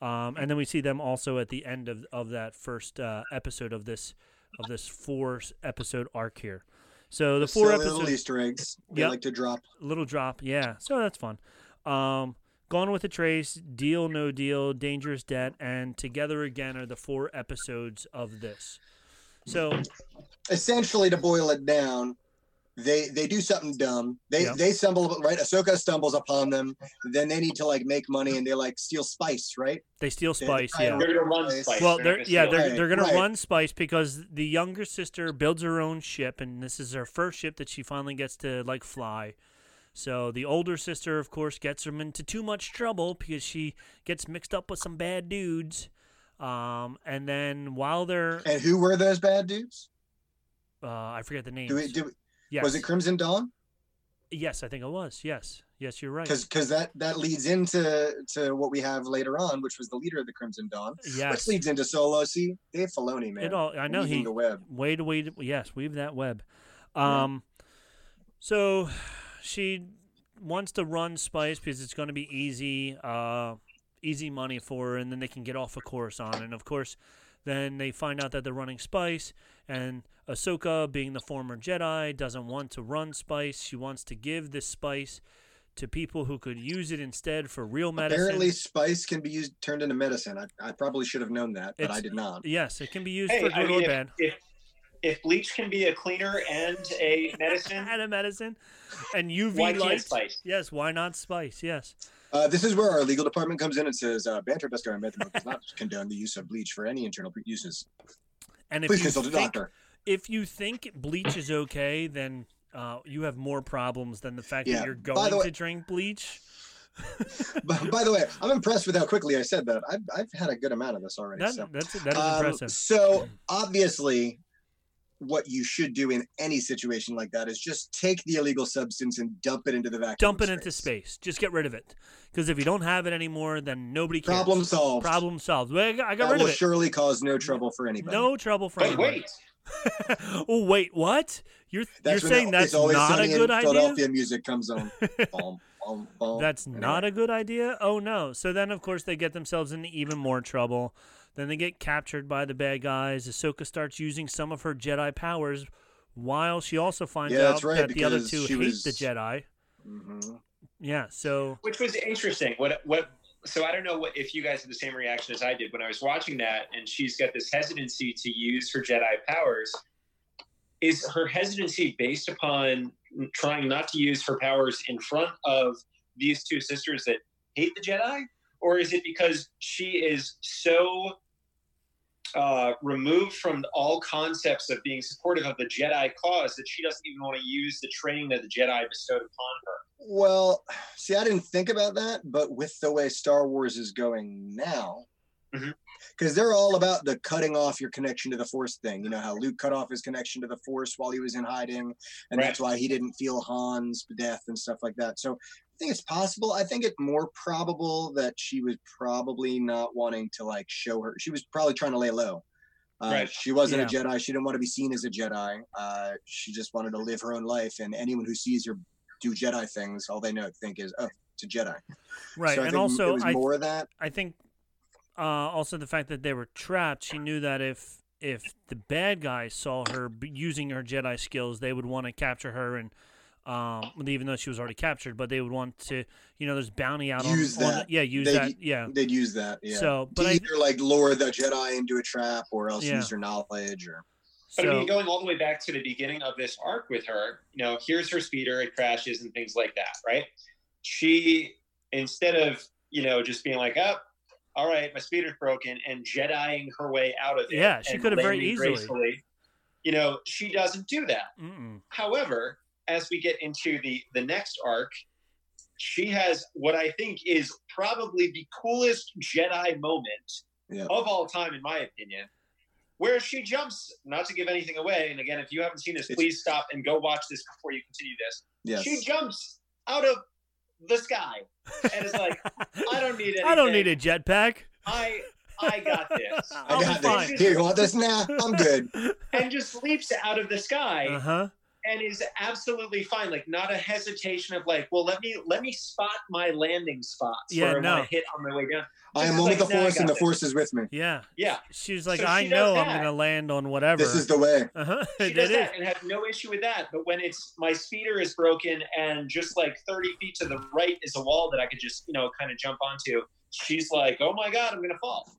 Um, and then we see them also at the end of, of that first uh, episode of this of this four episode arc here. So the four little episodes, Easter eggs. They Yep. like to drop. little drop, yeah. So that's fun. Um, Gone with a Trace, Deal No Deal, Dangerous Debt, and Together Again are the four episodes of this. So Essentially, to boil it down, they they do something dumb. They Yeah. they stumble right. Ahsoka stumbles upon them. Then they need to like make money and they like steal spice, right? they steal They- Spice, I yeah. don't- They're gonna run Well, Spice. Well, They're they're yeah, they're. Right, they're gonna right. run Spice because the younger sister builds her own ship, and this is her first ship that she finally gets to like fly. So the older sister, of course, gets them into too much trouble because she gets mixed up with some bad dudes. Um, and then while they're, And who were those bad dudes? uh, I forget the name. Do we, do we, yes. Was it Crimson Dawn? Yes, I think it was. Yes, yes, you're right. Because because that that leads into to what we have later on, which was the leader of the Crimson Dawn, Yes, which leads into Solo. See, Dave Filoni, man. it all. I know weaving he the web. way to weave. Yes, weave that web. Yeah. Um, so she wants to run Spice because it's going to be easy, uh, easy money for her, and then they can get off a Coruscant. And of course, then they find out that they're running Spice, and Ahsoka, being the former Jedi, doesn't want to run Spice. She wants to give this Spice to people who could use it instead for real medicine. Apparently, spice can be used turned into medicine. I, I probably should have known that, but It's- I did not. yes, it can be used Hey, for I mean, or if, bad. if if bleach can be a cleaner and a medicine, and a medicine, and UV why light. spice? Yes, why not spice? Yes. Uh, this is where our legal department comes in and says, uh, Banter Best Guy Method does not condone the use of bleach for any internal uses. And if Please you consult a think, doctor. if you think bleach is okay, then uh, you have more problems than the fact Yeah. that you're going way- to drink bleach. But by the way, I'm impressed with how quickly I said that. I've, I've had a good amount of this already. That, so. that's that is Um, impressive. So obviously, what you should do in any situation like that is just take the illegal substance and dump it into the vacuum. Dump of it into space. Just get rid of it. Because if you don't have it anymore, then nobody cares. Problem solved. Problem solved. Well, I got, I got that rid will of it. surely cause no trouble for anybody. No trouble for But anybody. wait, oh wait, what? You're That's you're saying the- that's It's Always not a Sunny in good idea? Philadelphia music comes on. Boom, boom, boom. That's Anyway. not a good idea. Oh no! So then, of course, they get themselves into even more trouble. Then they get captured by the bad guys. Ahsoka starts using some of her Jedi powers, while she also finds Yeah, out that's right, that the other two hate was- the Jedi. Mhm. Yeah. So which was interesting. What what? So I don't know what if you guys had the same reaction as I did when I was watching that, and she's got this hesitancy to use her Jedi powers. Is her hesitancy based upon trying not to use her powers in front of these two sisters that hate the Jedi, or is it because she is so uh, removed from all concepts of being supportive of the Jedi cause that she doesn't even want to use the training that the Jedi bestowed upon her? Well, see, I didn't think about that, but with the way Star Wars is going now, Mhm. Because they're all about the cutting off your connection to the Force thing. You know how Luke cut off his connection to the Force while he was in hiding, and that's why he didn't feel Han's death and stuff like that. So I think it's possible. I think it's more probable that she was probably not wanting to like show her. She was probably trying to lay low. Uh, Right. She wasn't Yeah. a Jedi. She didn't want to be seen as a Jedi. Uh, she just wanted to live her own life, and anyone who sees her do Jedi things, all they know think is, oh, it's a Jedi. right, So and also it was I more of that. I think uh, also the fact that they were trapped. She knew that if if the bad guys saw her b- using her Jedi skills, they would want to capture her and. Um, even though she was already captured, but they would want to, you know, there's bounty out Use on, on that. yeah, use They- that, yeah. They'd use that. Yeah. So, to but I, either like lure the Jedi into a trap or else Yeah. use their knowledge or But I mean, going all the way back to the beginning of this arc with her, you know, here's her speeder, it crashes and things like that, right? She, instead of, you know, just being like, oh, all right, my speeder's broken and Jediing her way out of it. Yeah, she could have very easily. gracefully, You know, she doesn't do that. mm-mm. However, as we get into the the next arc, she has what I think is probably the coolest Jedi moment Yeah. of all time, in my opinion, where she jumps. Not to give anything away, and again, if you haven't seen this, It's- please stop and go watch this before you continue this. yes. She jumps out of the sky and it's like, "I don't need anything. I don't need a jetpack. I I got this." I'll I be got fine. this. Here, you want this? Nah, I'm good. and just leaps out of the sky. Uh huh. And is absolutely fine. Like not a hesitation of like, well, let me let me spot my landing spots Yeah, where I no. want to hit on my way down. I am is one with like, the nah, I Force, and the this. Force is with me. Yeah. Yeah, She was like, So I know does I'm gonna land on whatever. This is the way. uh-huh. she does that and have no issue with that. But when it's my speeder is broken and just like thirty feet to the right is a wall that I could just you know kind of jump onto, she's like, oh my god, I'm gonna fall.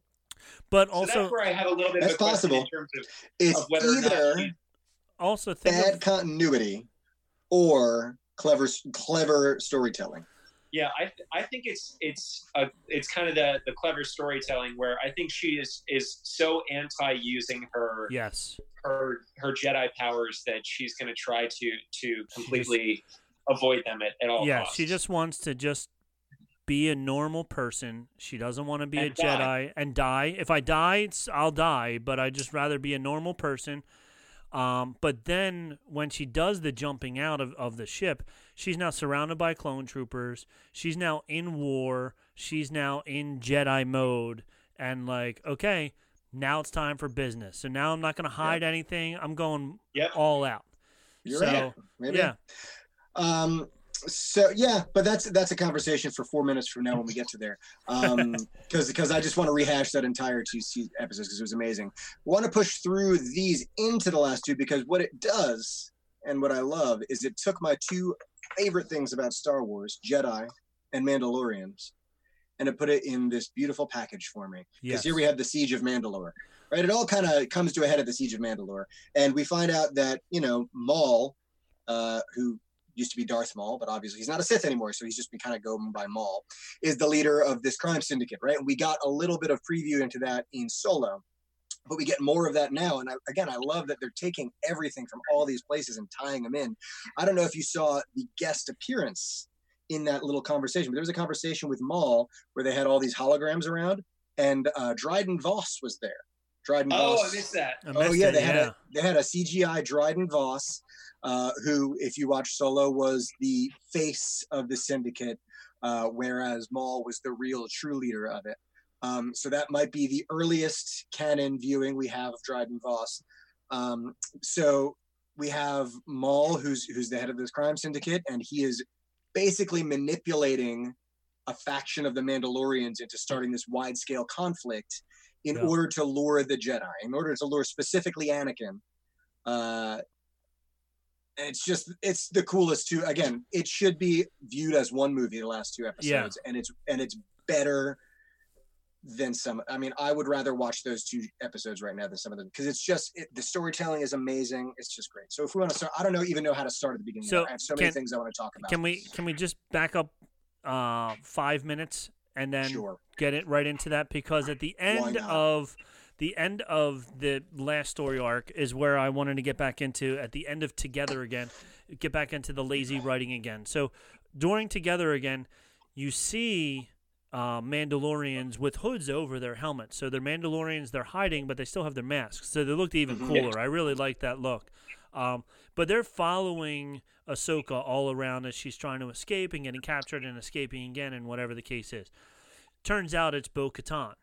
But So also, that's where I have a little bit That's of a question possible. in terms of, It's of whether or not either she- also think bad of, continuity or clever clever storytelling. Yeah, I, th- I think it's it's a, it's kind of the, the clever storytelling where I think she is is so anti using her yes. her her Jedi powers that she's going to try to to completely avoid them at, at all Yeah, costs. she just wants to just be a normal person. She doesn't want to be a die. Jedi and die. If I die, it's, I'll die, but I just rather be a normal person. Um, but then when she does the jumping out of, of the ship, she's now surrounded by clone troopers. She's now in war. She's now in Jedi mode. And like, okay, now it's time for business. So now I'm not going to hide anything. I'm going Yep. all out. You're so, right. Maybe. yeah. Um. So yeah, but that's that's a conversation for four minutes from now when we get to there. Um, because because I just want to rehash that entire two episodes because it was amazing. Want to push through these into the last two because what it does and what I love is it took my two favorite things about Star Wars, Jedi and Mandalorians, and it put it in this beautiful package for me. Because Yes. here we have the siege of Mandalore, right? It all kind of comes to a head at the siege of Mandalore, and we find out that you know Maul, uh, who used to be Darth Maul, but obviously he's not a Sith anymore, so he's just been kind of going by Maul, is the leader of this crime syndicate, right? And we got a little bit of preview into that in Solo, but we get more of that now. And I, again, I love that they're taking everything from all these places and tying them in. I don't know if you saw the guest appearance in that little conversation, but there was a conversation with Maul where they had all these holograms around, and uh, Dryden Voss was there. Dryden Oh, Voss. I missed that. I Oh missed yeah, it, they had yeah. a they had a CGI Dryden Voss, uh, who, if you watch Solo, was the face of the syndicate, uh, whereas Maul was the real true leader of it. Um, so that might be the earliest canon viewing we have of Dryden Voss. Um, so we have Maul, who's who's the head of this crime syndicate, and he is basically manipulating a faction of the Mandalorians into starting this wide scale conflict in Yeah. order to lure the Jedi, in order to lure specifically Anakin. Uh, it's just it's the coolest too. Again, it should be viewed as one movie. The last two episodes, and it's and it's better than some. I mean, I would rather watch those two episodes right now than some of them because it's just it, the storytelling is amazing. It's just great. So if we want to start, I don't know even know how to start at the beginning. So I have so many things I want to talk about. Can we can we just back up uh, five minutes and then Sure. get it right into that because at the end of the end of the last story arc is where I wanted to get back into at the end of Together again, get back into the lazy writing again. So during Together again, you see uh, Mandalorians with hoods over their helmets. So they're Mandalorians, they're hiding, but they still have their masks. So they looked even Mhm. cooler. I really like that look. Um, but they're following Ahsoka all around as she's trying to escape and getting captured and escaping again, and whatever the case is. Turns out it's Bo Katan,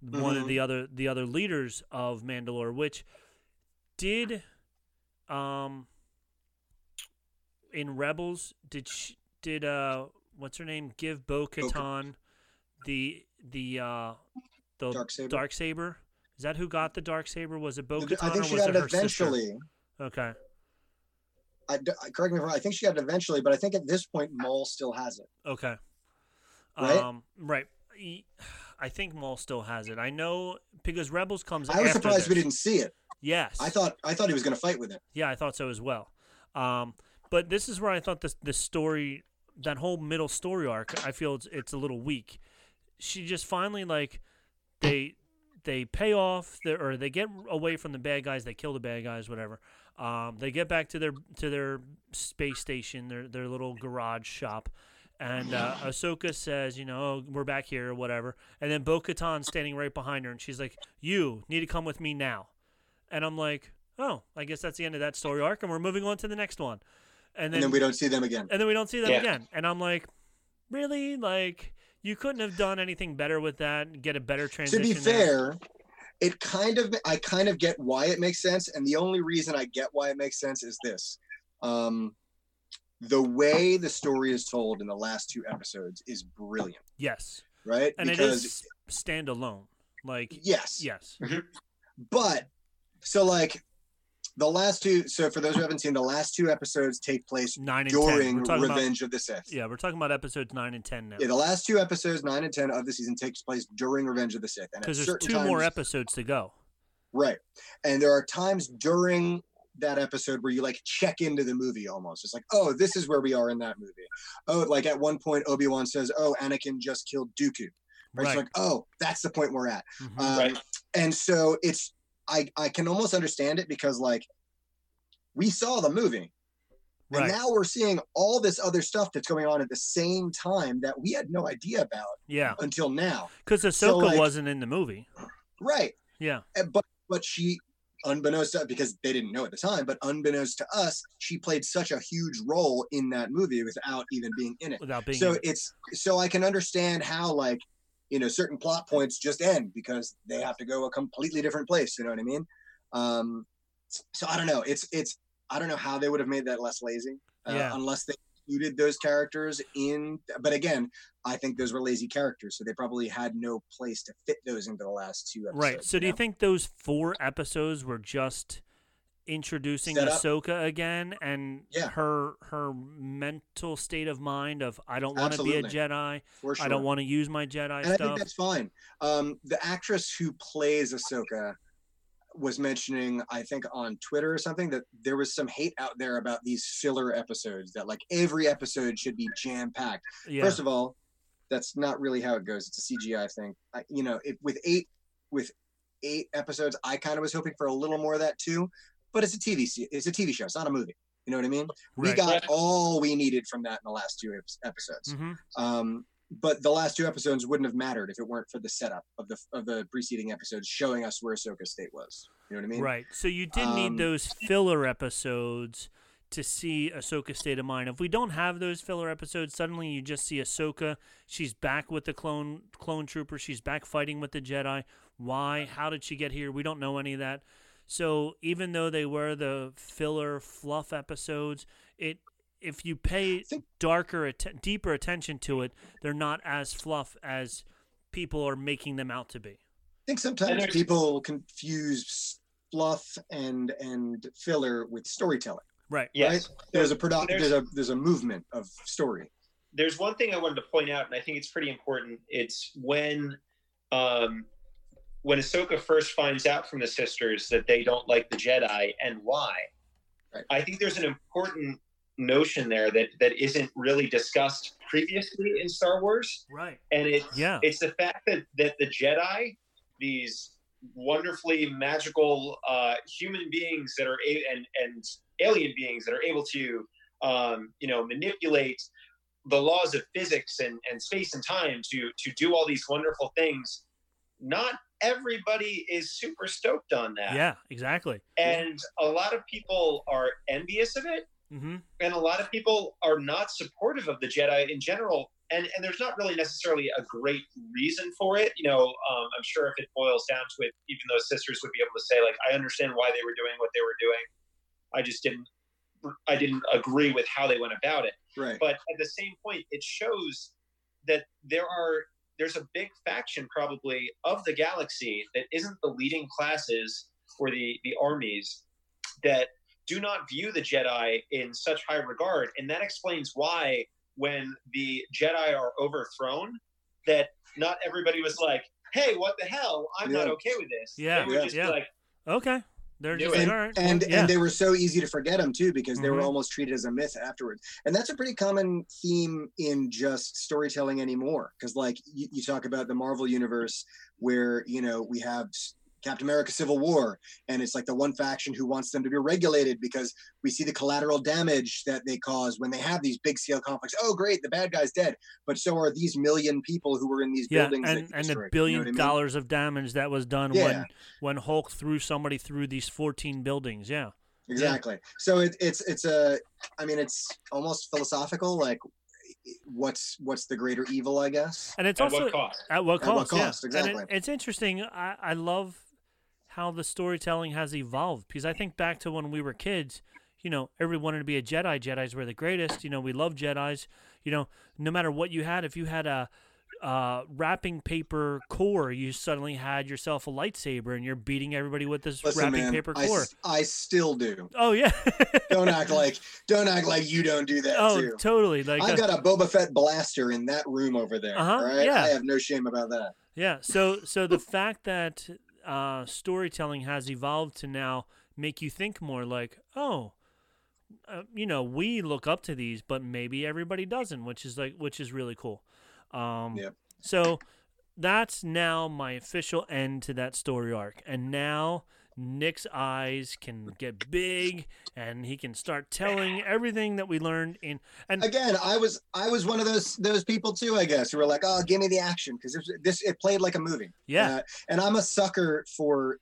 one of Mhm. the other the other leaders of Mandalore, which did um in Rebels did she, did uh what's her name give Bo Katan the the uh the Dark saber. dark saber. Is that who got the dark saber? Was it Bo I Katan think or she was got it it her sister? Okay. I, correct me if I'm wrong. I think she got it eventually, but I think at this point Maul still has it. Okay. Right? Um, right. I think Maul still has it. I know because Rebels comes. I was surprised we didn't see it. Yes. I thought I thought he was going to fight with it. Yeah, I thought so as well. Um, but this is where I thought this this story, that whole middle story arc, I feel it's it's a little weak. She just finally like they they pay off their, or they get away from the bad guys. They kill the bad guys, whatever. Um, they get back to their to their space station, their their little garage shop. And uh, Ahsoka says, you know, oh, we're back here or whatever. And then Bo Katan's standing right behind her, and she's like, "You need to come with me now." And I'm like, "Oh, I guess that's the end of that story arc, and we're moving on to the next one." And And then, then we don't see them again. and then we don't see them Yeah. again. And I'm like, really? Like, you couldn't have done anything better with that? and Get a better transition. To transition? be there? It kind of I kind of get why it makes sense, and the only reason I get why it makes sense is this: um, the way the story is told in the last two episodes is brilliant, yes, right? and because it is standalone. Like, yes, yes, but so like the last two. So for those who haven't seen, the last two episodes take place nine and during We're about Revenge of the Sith. yeah, we're talking about episodes nine and ten now Yeah, the last two episodes, nine and ten of the season, takes place during Revenge of the Sith, and because there's certain two more episodes to go. Right. And there are times during that episode where you like check into the movie almost. It's like, oh, this is where we are in that movie. Oh, like at one point, Obi Wan says, oh, Anakin just killed Dooku. Right. It's Right. like, oh, that's the point we're at. Mhm. Um, Right. And so it's, I, I can almost understand it because like we saw the movie. And now we're seeing all this other stuff that's going on at the same time that we had no idea about yeah, until now. because Ahsoka so, like- wasn't in the movie. Right. Yeah, but but she unbeknownst to because they didn't know at the time but unbeknownst to us she played such a huge role in that movie without even being in it without being. so it's so i can understand how like you know certain plot points just end because they have to go a completely different place you know what i mean um so i don't know it's it's i don't know how they would have made that less lazy uh, Yeah. unless they included those characters in but again i think those were lazy characters so they probably had no place to fit those into the last two episodes right. So do you know? think those four episodes were just introducing Set up. Ahsoka again and Yeah. her her mental state of mind of I don't want to be a Jedi. Sure. I don't want to use my Jedi and I think stuff. that's fine. Um, the actress who plays Ahsoka was mentioning, I think, on Twitter or something, that there was some hate out there about these filler episodes. That like every episode should be jam packed. Yeah. First of all, that's not really how it goes. It's a CGI thing. I, you know, with eight with eight episodes, I kind of was hoping for a little more of that too. But it's a TV se- it's a TV show. It's not a movie. You know what I mean? We got all we needed from that in the last two ep- episodes. Mhm. Um, but the last two episodes wouldn't have mattered if it weren't for the setup of the of the preceding episodes showing us where Ahsoka State was. You know what I mean? Right. So you did Um, need those filler episodes to see Ahsoka's state of mind. If we don't have those filler episodes, suddenly you just see Ahsoka. She's back with the clone clone trooper. She's back fighting with the Jedi. Why? How did she get here? We don't know any of that. So even though they were the filler fluff episodes, it if you pay think- darker, atten- deeper attention to it, they're not as fluff as people are making them out to be. I think sometimes people confuse fluff and and filler with storytelling. Right. Yes. There's a product. there's- There's a there's a movement of story. there's one thing I wanted to point out, and I think it's pretty important. It's when um, when Ahsoka first finds out from the sisters that they don't like the Jedi and why. Right. I think there's an important notion there that that isn't really discussed previously in Star Wars, Right. and it Yeah. it's the fact that that the Jedi, these wonderfully magical uh, human beings that are a- and and alien beings that are able to um, you know manipulate the laws of physics and, and space and time to to do all these wonderful things. Not everybody is super stoked on that, Yeah. Exactly. and a lot of people are envious of it Mm-hmm. and a lot of people are not supportive of the Jedi in general. And, and there's not really necessarily a great reason for it. You know, um, I'm sure if it boils down to it, even those sisters would be able to say, like, I understand why they were doing what they were doing. I just didn't, I didn't agree with how they went about it. Right. But at the same point, it shows that there are there's a big faction probably of the galaxy that isn't the leading classes or the the armies that do not view the Jedi in such high regard, and that explains why when the Jedi are overthrown, that not everybody was like, "Hey, what the hell? I'm not okay with this." Yeah, they were yeah, just yeah. like, Okay. They're just it. like, and all right. well, and, yeah. and they were so easy to forget them too because they were Mhm. almost treated as a myth afterwards and that's a pretty common theme in just storytelling anymore because like you, you talk about the marvel universe where you know we have s- captain america civil war and it's like the one faction who wants them to be regulated because we see the collateral damage that they cause when they have these big scale conflicts oh great the bad guy's dead but so are these million people who were in these yeah, buildings that and, and the destroyed, you know billion I mean? dollars of damage that was done Yeah. when when Hulk threw somebody through these 14 buildings. Yeah. exactly so it, it's it's a i mean it's almost philosophical like what's what's the greater evil i guess And it's "At also what cost?" At what At what cost? yeah. cost, And exactly. it, it's interesting. I, I love how the storytelling has evolved because I think back to when we were kids. You know, everyone wanted to be a Jedi. Jedi's were the greatest. You know, we love Jedi's. You know, no matter what you had, if you had a uh, wrapping paper core, you suddenly had yourself a lightsaber, and you're beating everybody with this Listen, wrapping man, paper I, core. s- I still do Oh yeah. don't act like don't act like you don't do that oh, too totally. Like i've uh, got a boba fett blaster in that room over there Uh-huh, right yeah. i have no shame about that Yeah. So so the fact that uh, storytelling has evolved to now make you think more like, oh, uh, you know, we look up to these, but maybe everybody doesn't, which is like which is really cool. Um, Yep. So that's now my official end to that story arc, and now. Nick's eyes can get big, and he can start telling everything that we learned in. And again i was i was one of those those people too i guess who were like oh give me the action because this, this it played like a movie yeah, Uh, and i'm a sucker for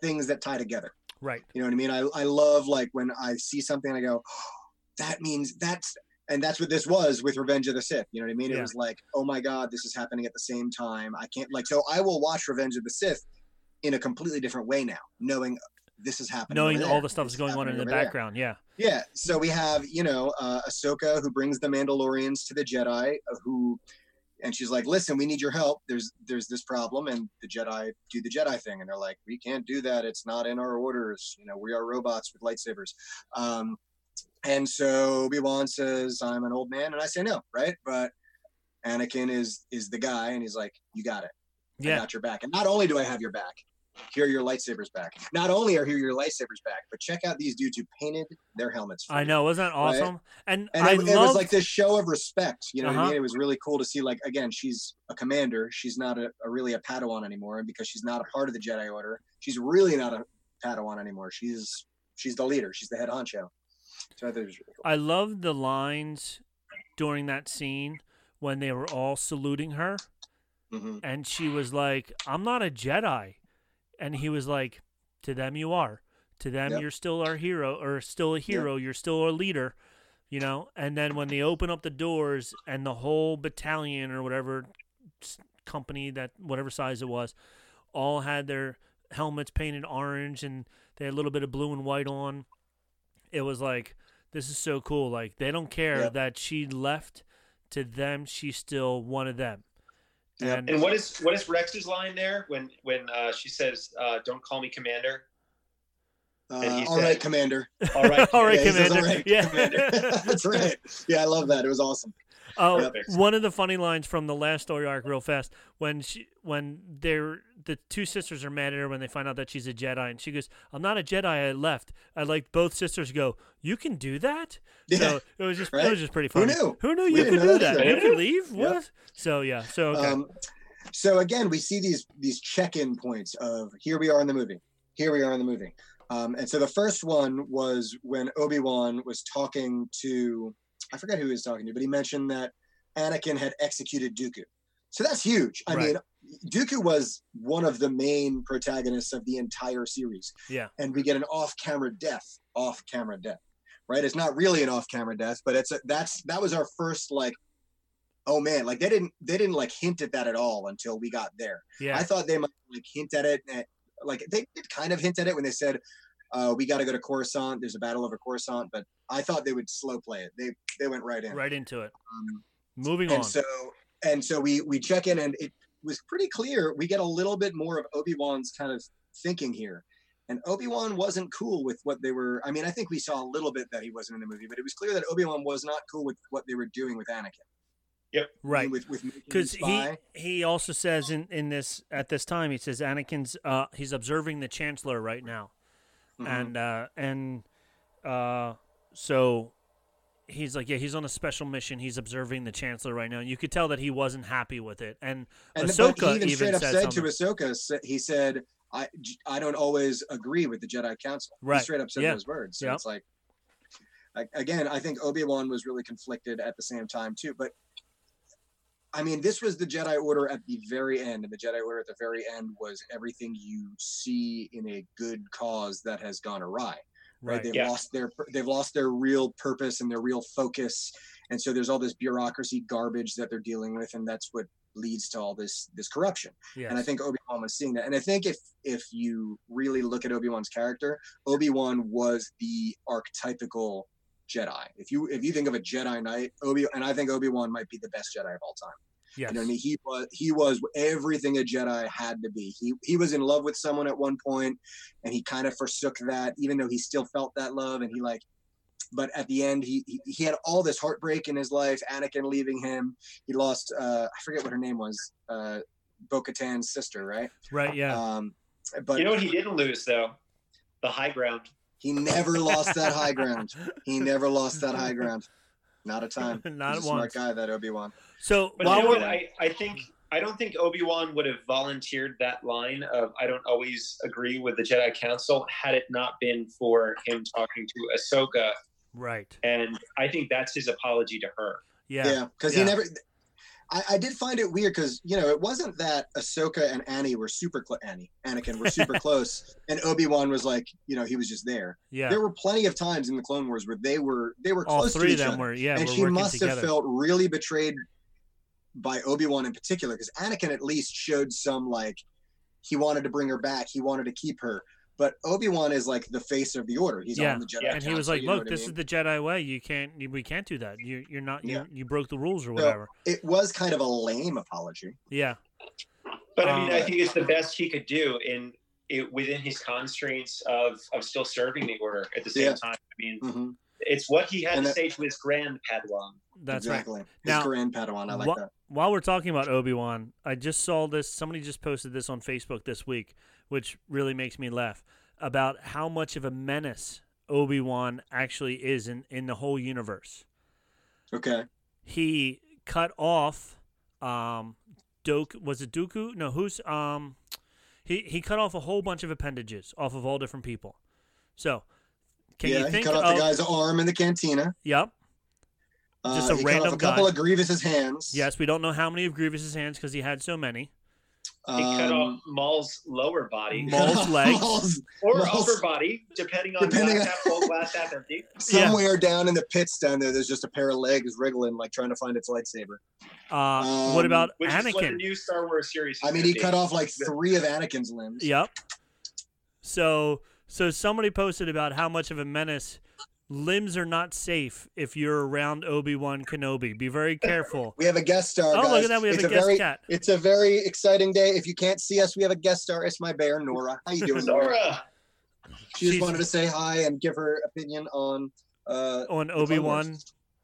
things that tie together right. You know what I mean? I, I love like when I see something and I go, oh, that means that's and that's what this was with Revenge of the Sith. You know what I mean? It was like, oh my God, this is happening at the same time. I can't like so I will watch Revenge of the Sith in a completely different way now, knowing this is happening. Knowing all the stuff that's is going on in the over there. background. Yeah. Yeah. So we have, you know, uh, Ahsoka who brings the Mandalorians to the Jedi, uh, who, and she's like, "Listen, we need your help. There's there's this problem." And the Jedi do the Jedi thing, and they're like, "We can't do that. It's not in our orders. You know, we are robots with lightsabers." Um, and so Obi Wan says, "I'm an old man," and I say no, right? But Anakin is is the guy, and he's like, "You got it. I got your back." And not only do I have your back. Here are your lightsabers back. Not only are here your lightsabers back, but check out these dudes who painted their helmets. for I know, wasn't that Right? awesome? And, and I it, it was like this show of respect you know what i Uh-huh. mean it was really cool to see like again she's a commander she's not a, a really a padawan anymore and because she's not a part of the jedi order she's really not a padawan anymore she's she's the leader she's the head honcho so i thought it was really cool I love the lines during that scene when they were all saluting her, hmm and she was like, "I'm not a Jedi," and he was like, "To them you are. To them Yep. you're still our hero, or still a hero. You're still a leader." You know, and then when they open up the doors and the whole battalion or whatever company that whatever size it was, all had their helmets painted orange and they had a little bit of blue and white on. It was like this is so cool. Like they don't care Yep. that she left. To them, she's still one of them. Yep. And, And what is what is Rex's line there when when uh, she says, uh, "Don't call me Commander"? uh, all said- right commander All right, All right, Yeah, he says, Commander. all right Yeah. commander that's right yeah i love that it was awesome Oh, Yep. one of the funny lines from the last story arc, real fast, when she, when they're the two sisters are mad at her when they find out that she's a Jedi, and she goes, "I'm not a Jedi. I left." I like both sisters go, "You can do that." yeah So it was just, it was just pretty funny. Who knew? Who knew We you could do that that? You can leave. Yep. What? So yeah. So okay. Um, so again, we see these these check-in points of here we are in the movie, here we are in the movie, um, and so the first one was when Obi Wan was talking to I forget who he was talking to, but he mentioned that Anakin had executed Dooku. So that's huge. I Right. mean, Dooku was one of the main protagonists of the entire series, yeah. and we get an off-camera death, off-camera death, right? It's not really an off-camera death, but it's a, that's that was our first like oh man, like they didn't they didn't like hint at that at all until we got there. Yeah. I thought they might like hint at it, at, like they did kind of hint at it when they said, uh, "We got to go to Coruscant. There's a battle over Coruscant." But I thought they would slow play it. They they went right in. right into it. Um, Moving on. and so and so we we check in, and it was pretty clear. We get a little bit more of Obi Wan's kind of thinking here. And Obi Wan wasn't cool with what they were. I mean, I think we saw a little bit that he wasn't in the movie, but it was clear that Obi Wan was not cool with what they were doing with Anakin. Yep. Right. With with making Because he he also says in in this at this time he says Anakin's uh he's observing the Chancellor right now, Mhm. and uh and uh so he's like yeah he's on a special mission he's observing the Chancellor right now. You could tell that he wasn't happy with it, and, And Ahsoka he even even straight up said said to Ahsoka, he said, "I I don't always agree with the Jedi Council." Right. He straight up said Yeah. those words. So it's like, like, again, I think Obi Wan was really conflicted at the same time too. But I mean, this was the Jedi Order at the very end, and the Jedi Order at the very end was everything you see in a good cause that has gone awry. Right? right They've Yeah. lost their they've lost their real purpose and their real focus, and so there's all this bureaucracy garbage that they're dealing with, and that's what leads to all this this corruption. yes. And I think Obi Wan was seeing that. And I think if if you really look at Obi Wan's character, Obi Wan was the archetypical Jedi. If you if you think of a Jedi Knight, Obi and I think Obi Wan might be the best Jedi of all time. yes. You know what I mean? He was he was everything a Jedi had to be. He he was in love with someone at one point, and he kind of forsook that, even though he still felt that love. And he like, but at the end, he he, he had all this heartbreak in his life. Anakin leaving him. He lost. Uh, I forget what her name was. Uh, Bo-Katan's sister, right? right yeah Um, but You know what he didn't lose though? The high ground. He never lost that high ground. He never lost that high ground. Not a time. Not He's a once. smart guy, that Obi Wan. so But while you know what? I, I think I don't think Obi Wan would have volunteered that line of "I don't always agree with the Jedi Council" had it not been for him talking to Ahsoka, right and I think that's his apology to her. yeah Yeah, because Yeah. he never. I, I did find it weird because you know it wasn't that Ahsoka and Annie were super close. Annie, Anakin were super close, and Obi Wan was like, you know, he was just there. yeah There were plenty of times in the Clone Wars where they were they were all close three to of each them other, were yeah and were she must together have felt really betrayed by Obi Wan in particular because Anakin at least showed some like he wanted to bring her back, he wanted to keep her. But Obi Wan is like the face of the Order. He's Yeah. on the Jedi. Yeah. and he was like look what I this mean? is the Jedi way you can't you, we can't do that you you're not you Yeah. you broke the rules or So- whatever it was kind of a lame apology. yeah But I mean, I Uh, think it's the best he could do in it within his constraints of of still serving the Order at the same Yeah. time. I mean, Mhm. it's what he had And to that- say to his grand Padawan. that's right exactly. His Now, Grand Padawan. I like wha- that. While we're talking about Obi-Wan, I just saw this. Somebody just posted this on Facebook this week, which really makes me laugh about how much of a menace Obi-Wan actually is in, in the whole universe. Okay. He cut off um Doku was it Dooku? No, who's um he he cut off a whole bunch of appendages off of all different people. So, can yeah, you he think cut off of the guy's arm in the cantina. Yep. Uh, Just a he cut random off a couple guy. of Grievous's hands. Yes, we don't know how many of Grievous's hands because he had so many. He cut Um, off Maul's lower body Maul's legs. Maul's or Maul's- upper body, depending on Depending glass on- half full, glass half empty. somewhere down in the pits down there. There's just a pair of legs wriggling, like trying to find its lightsaber. Uh, what Um, about Which is what the Anakin? new Star Wars series. I mean, he cut off like three of Anakin's limbs. Yep. So so somebody posted about how much of a menace limbs are not safe if you're around Obi Wan Kenobi. Be very careful. We have a guest star. oh, guys. look at that! We have it's a guest very, cat. It's a very exciting day. If you can't see us, we have a guest star. It's my bear, Nora. How you doing, Nora? She just She's- wanted to say hi and give her opinion on uh, on Obi Wan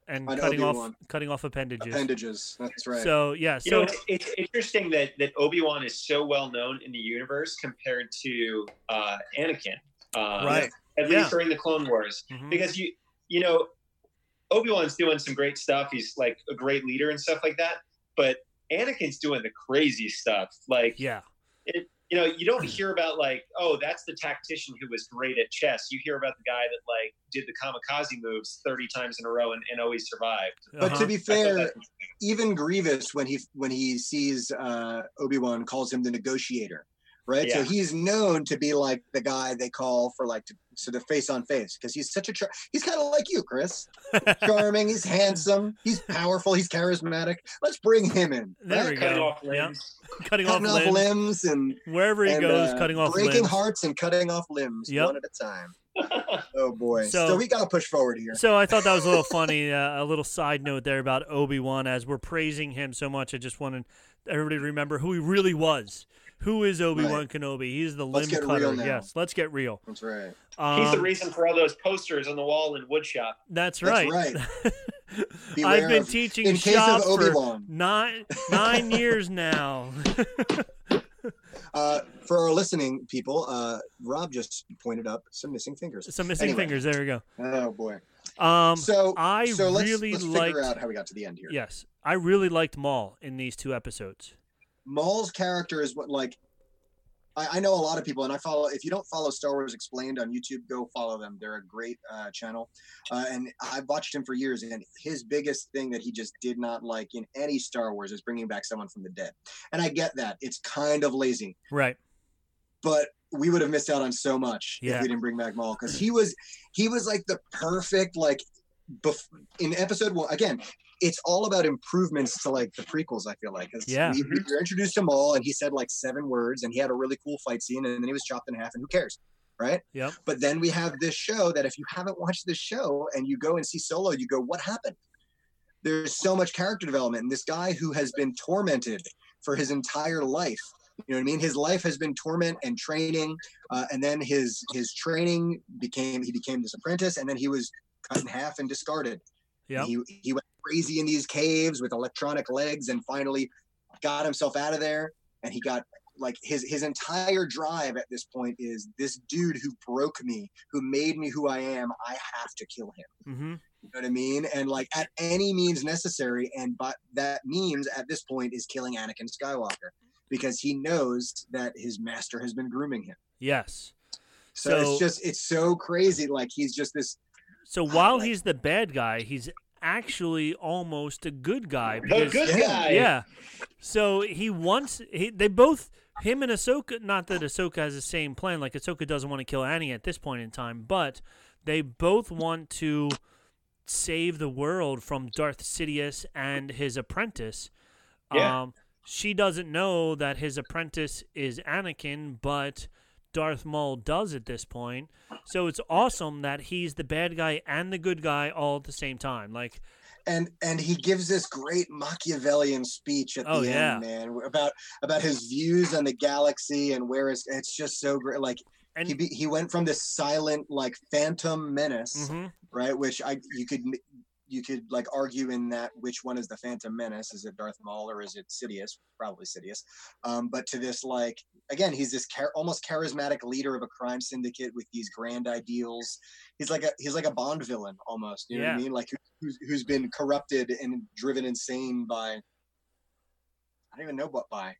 and On cutting Obi-Wan. off cutting off appendages. appendages. That's right. So yeah, You so know, it's, it's interesting that that Obi Wan is so well known in the universe compared to uh, Anakin. Uh, right. At Yeah. least during the Clone Wars, Mhm. because you you know, Obi Wan's doing some great stuff. He's like a great leader and stuff like that. But Anakin's doing the crazy stuff. Like Yeah. it, you know, you don't hear about like, oh, that's the tactician who was great at chess. You hear about the guy that like did the kamikaze moves thirty times in a row and, and always survived. but Uh-huh. to be fair, even Grievous, when he when he sees uh, Obi Wan, calls him the negotiator, right? So he's known to be like the guy they call for like to, so the face on face because he's such a char- he's kind of like you, Chris. Charming, he's handsome, he's powerful, he's charismatic. Let's bring him in. There right? we cutting go. off limbs. cutting, Cutting off, off limbs. limbs and, Wherever he and, goes, uh, cutting off limbs. breaking limbs. hearts and cutting off limbs Yep. one at a time. Oh boy. So- So, we gotta push forward here. So I thought that was a little funny, uh, a little side note there about Obi Wan. As we're praising him so much, I just wanted everybody to remember who he really was. Who is Obi Wan Right. Kenobi? He's the Let's limb cutter. Yes, let's get real. That's right. Um, He's the reason for all those posters on the wall in woodshop. That's That's right. right. I've been of- teaching in case shop of for nine nine years now. Uh, for our listening people, uh, Rob just pointed up some missing fingers. Some missing Anyway. fingers. There we go. Oh boy. Um, So I so let's, really let's liked. figure out how we got to the end here. Yes, I really liked Maul in these two episodes. Maul's character is what like I, I know a lot of people and I follow if you don't follow Star Wars Explained on YouTube, go follow them. They're a great uh, channel. Uh, and I've watched him for years and his biggest thing that he just did not like in any Star Wars is bringing back someone from the dead. And I get that. It's kind of lazy. Right. but we would have missed out on so much Yeah. if we didn't bring back Maul because he was he was like the perfect like bef- in episode one again it's all about improvements to like the prequels i feel like Yeah. we, we were introduced him all, and he said like seven words and he had a really cool fight scene and then he was chopped in half and who cares right Yeah. but then we have this show that if you haven't watched this show and you go and see solo you go what happened there's so much character development and this guy who has been tormented for his entire life you know what I mean? His life has been torment and training, uh, and then his his training became he became this apprentice, and then he was cut in half and discarded. Yeah, He he went crazy in these caves with electronic legs, and finally got himself out of there. And he got like his his entire drive at this point is this dude who broke me, who made me who I am. I have to kill him. hmm You know what I mean? And like at any means necessary. And but that means at this point is killing Anakin Skywalker because he knows that his master has been grooming him. Yes. So, So- it's just it's so crazy. Like he's just this. So while he's the bad guy, he's actually almost a good guy. The because- good Yeah. guy. Yeah. So he wants he, they both him and Ahsoka. Not that Ahsoka has the same plan. Like Ahsoka doesn't want to kill Annie at this point in time, but they both want to save the world from Darth Sidious and his apprentice. Yeah. Um, she doesn't know that his apprentice is Anakin, but Darth Maul does at this point. So it's awesome that he's the bad guy and the good guy all at the same time. Like, And and he gives this great Machiavellian speech at Oh, the yeah. end, man, about about his views on the galaxy and where it's it's just so great. Like and he be, he went from this silent like phantom menace, Mhm. right? Which I you could you could like argue in that which one is the Phantom Menace? Is it Darth Maul or is it Sidious? Probably Sidious. Um, but to this like again, he's this char- almost charismatic leader of a crime syndicate with these grand ideals. He's like a he's like a Bond villain almost. You know what I mean? Like who, who's who's been corrupted and driven insane by I don't even know what by.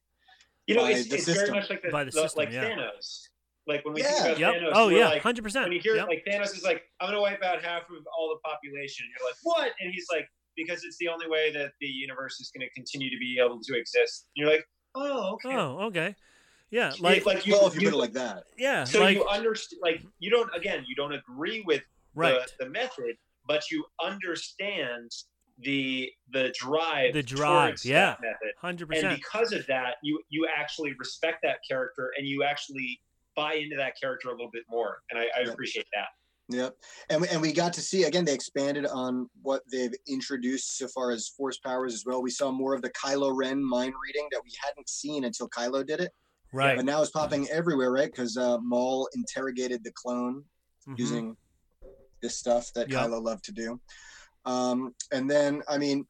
You know, By it's, the it's very much like the, By the the- system, like yeah. Thanos. Like when we Yeah. think about Yep. Thanos, Oh we're yeah, like, hundred percent. when you hear Yep. like Thanos is like, I'm gonna wipe out half of all the population, you're like, what? And he's like, because it's the only way that the universe is gonna continue to be able to exist. And you're like, oh, okay. Oh, okay. Yeah, Like, like like you, well, if you, you- put it like that. yeah, so like you understand, like you don't again, you don't agree with right. the, the method, but you understand the the drive, The drive, yeah. method. Hundred and percent. And because of that you you actually respect that character and you actually buy into that character a little bit more and i, I Yeah. appreciate that Yep, and we, and we got to see again. They expanded on what they've introduced so far as force powers as well. We saw more of the Kylo Ren mind reading that we hadn't seen until Kylo did it, Right. but now it's popping everywhere, right? Because uh, Maul interrogated the clone Mhm. using this stuff that Yep. Kylo loved to do. Um, and then, I mean,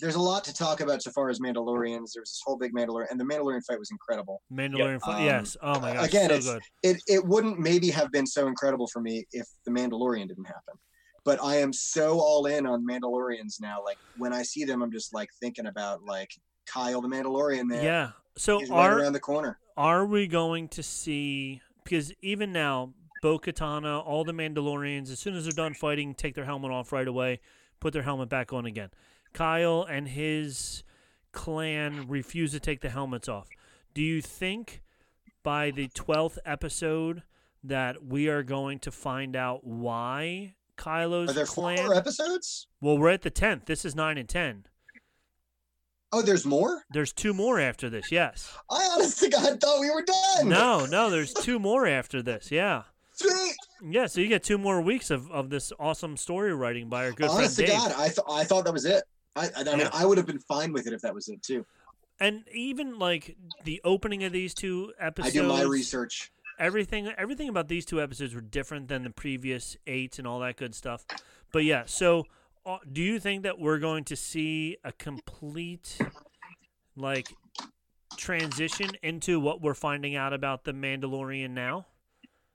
there's a lot to talk about so far as Mandalorians. There's this whole big Mandalorian, and the Mandalorian fight was incredible. Mandalorian. fight, Um, yes. Oh my gosh. again, so it's- good. it it wouldn't maybe have been so incredible for me if the Mandalorian didn't happen. But I am so all in on Mandalorians now. Like when I see them, I'm just like thinking about like Kyle the Mandalorian. Man, Yeah. So he's right are around the corner. are we going to see because even now Bo Katana, all the Mandalorians, as soon as they're done fighting, take their helmet off right away, put their helmet back on again. Kyle and his clan refuse to take the helmets off. Do you think by the twelfth episode that we are going to find out why Kylo's Are there clan? four episodes? well, we're at the tenth. This is nine and ten. Oh, there's more. There's two more after this. Yes. I honestly God thought we were done. No, no. There's two more after this. Yeah. Sweet. Yeah, so you get two more weeks of, of this awesome story writing by our good Honest to friend Dave. God, I thought I thought that was it. I, I, I mean, Yeah. I would have been fine with it if that was it too. And even like the opening of these two episodes, I do my research. everything everything about these two episodes were different than the previous eight and all that good stuff. But yeah, so uh, do you think that we're going to see a complete like transition into what we're finding out about the Mandalorian now?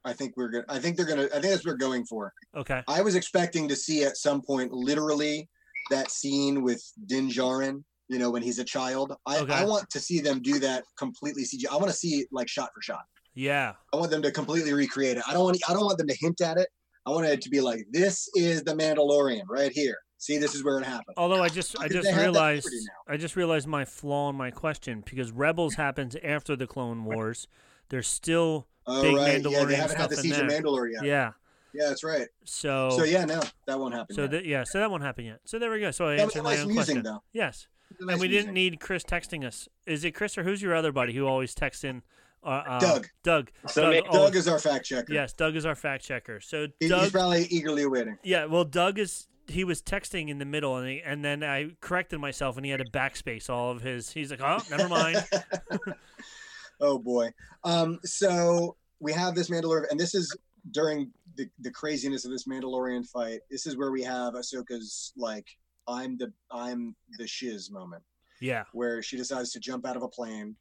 I think we're gonna. I think they're gonna. I think that's what we're going for. Okay. I was expecting to see at some point, literally, that scene with Din Djarin. You know, when he's a child. I, Okay. I want to see them do that completely CG. I want to see it like shot for shot. Yeah. I want them to completely recreate it. I don't want. I don't want them to hint at it. I want it to be like, this is the Mandalorian right here. See, this is where it happened. Although I just I just they have that realized. I just realized my flaw in my question because Rebels happens after the Clone Wars. There's still Oh, big right. Yeah, Mandalorian they haven't had the siege of. Mandalore yet. yeah. Yeah, that's right. So So yeah, no, that won't happen. so yet. that yeah so that won't happen yet. So there we go. So I That was answered a my own musing, question. though. Yes. Nice and we didn't need Chris texting us. Is it Chris or who's your other buddy who always texts in? Uh, uh, Doug. Doug. So Doug, ma- always- Doug is our fact checker. yes, Doug is our fact checker. So He- Doug. he's probably eagerly awaiting. yeah, well, Doug is. He was texting in the middle, and he, and then I corrected myself, and he had to backspace all of his. He's like, "Oh, never mind." oh boy. Um, so we have this Mandalorian, and this is during the, the craziness of this Mandalorian fight. This is where we have Ahsoka's like, "I'm the I'm the shiz" moment, yeah. where she decides to jump out of a plane.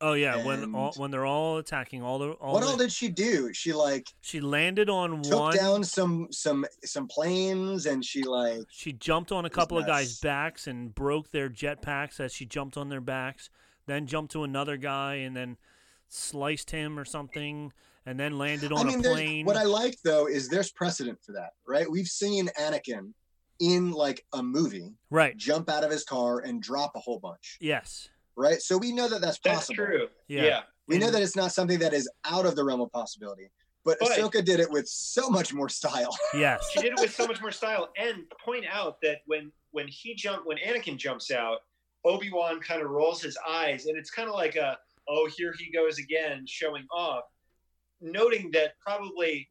Oh yeah. When all, when they're all attacking, all the all what the, all did she do? She like she landed on took one. down some some some planes, and she like She jumped on a couple of guys' backs and broke their jetpacks as she jumped on their backs. Then jumped to another guy and then sliced him or something, and then landed on I mean, a plane. what I like though is there's precedent for that, right? We've seen Anakin in like a movie right. jump out of his car and drop a whole bunch, Yes. right? So we know that that's possible. That's true. Yeah. Yeah. We know that it's not something that is out of the realm of possibility. But, But- Ahsoka did it with so much more style. Yes. She did it with so much more style. And point out that when when he jumped, when Anakin jumps out, Obi Wan kind of rolls his eyes, and it's kind of like a oh here he goes again, showing off, noting that probably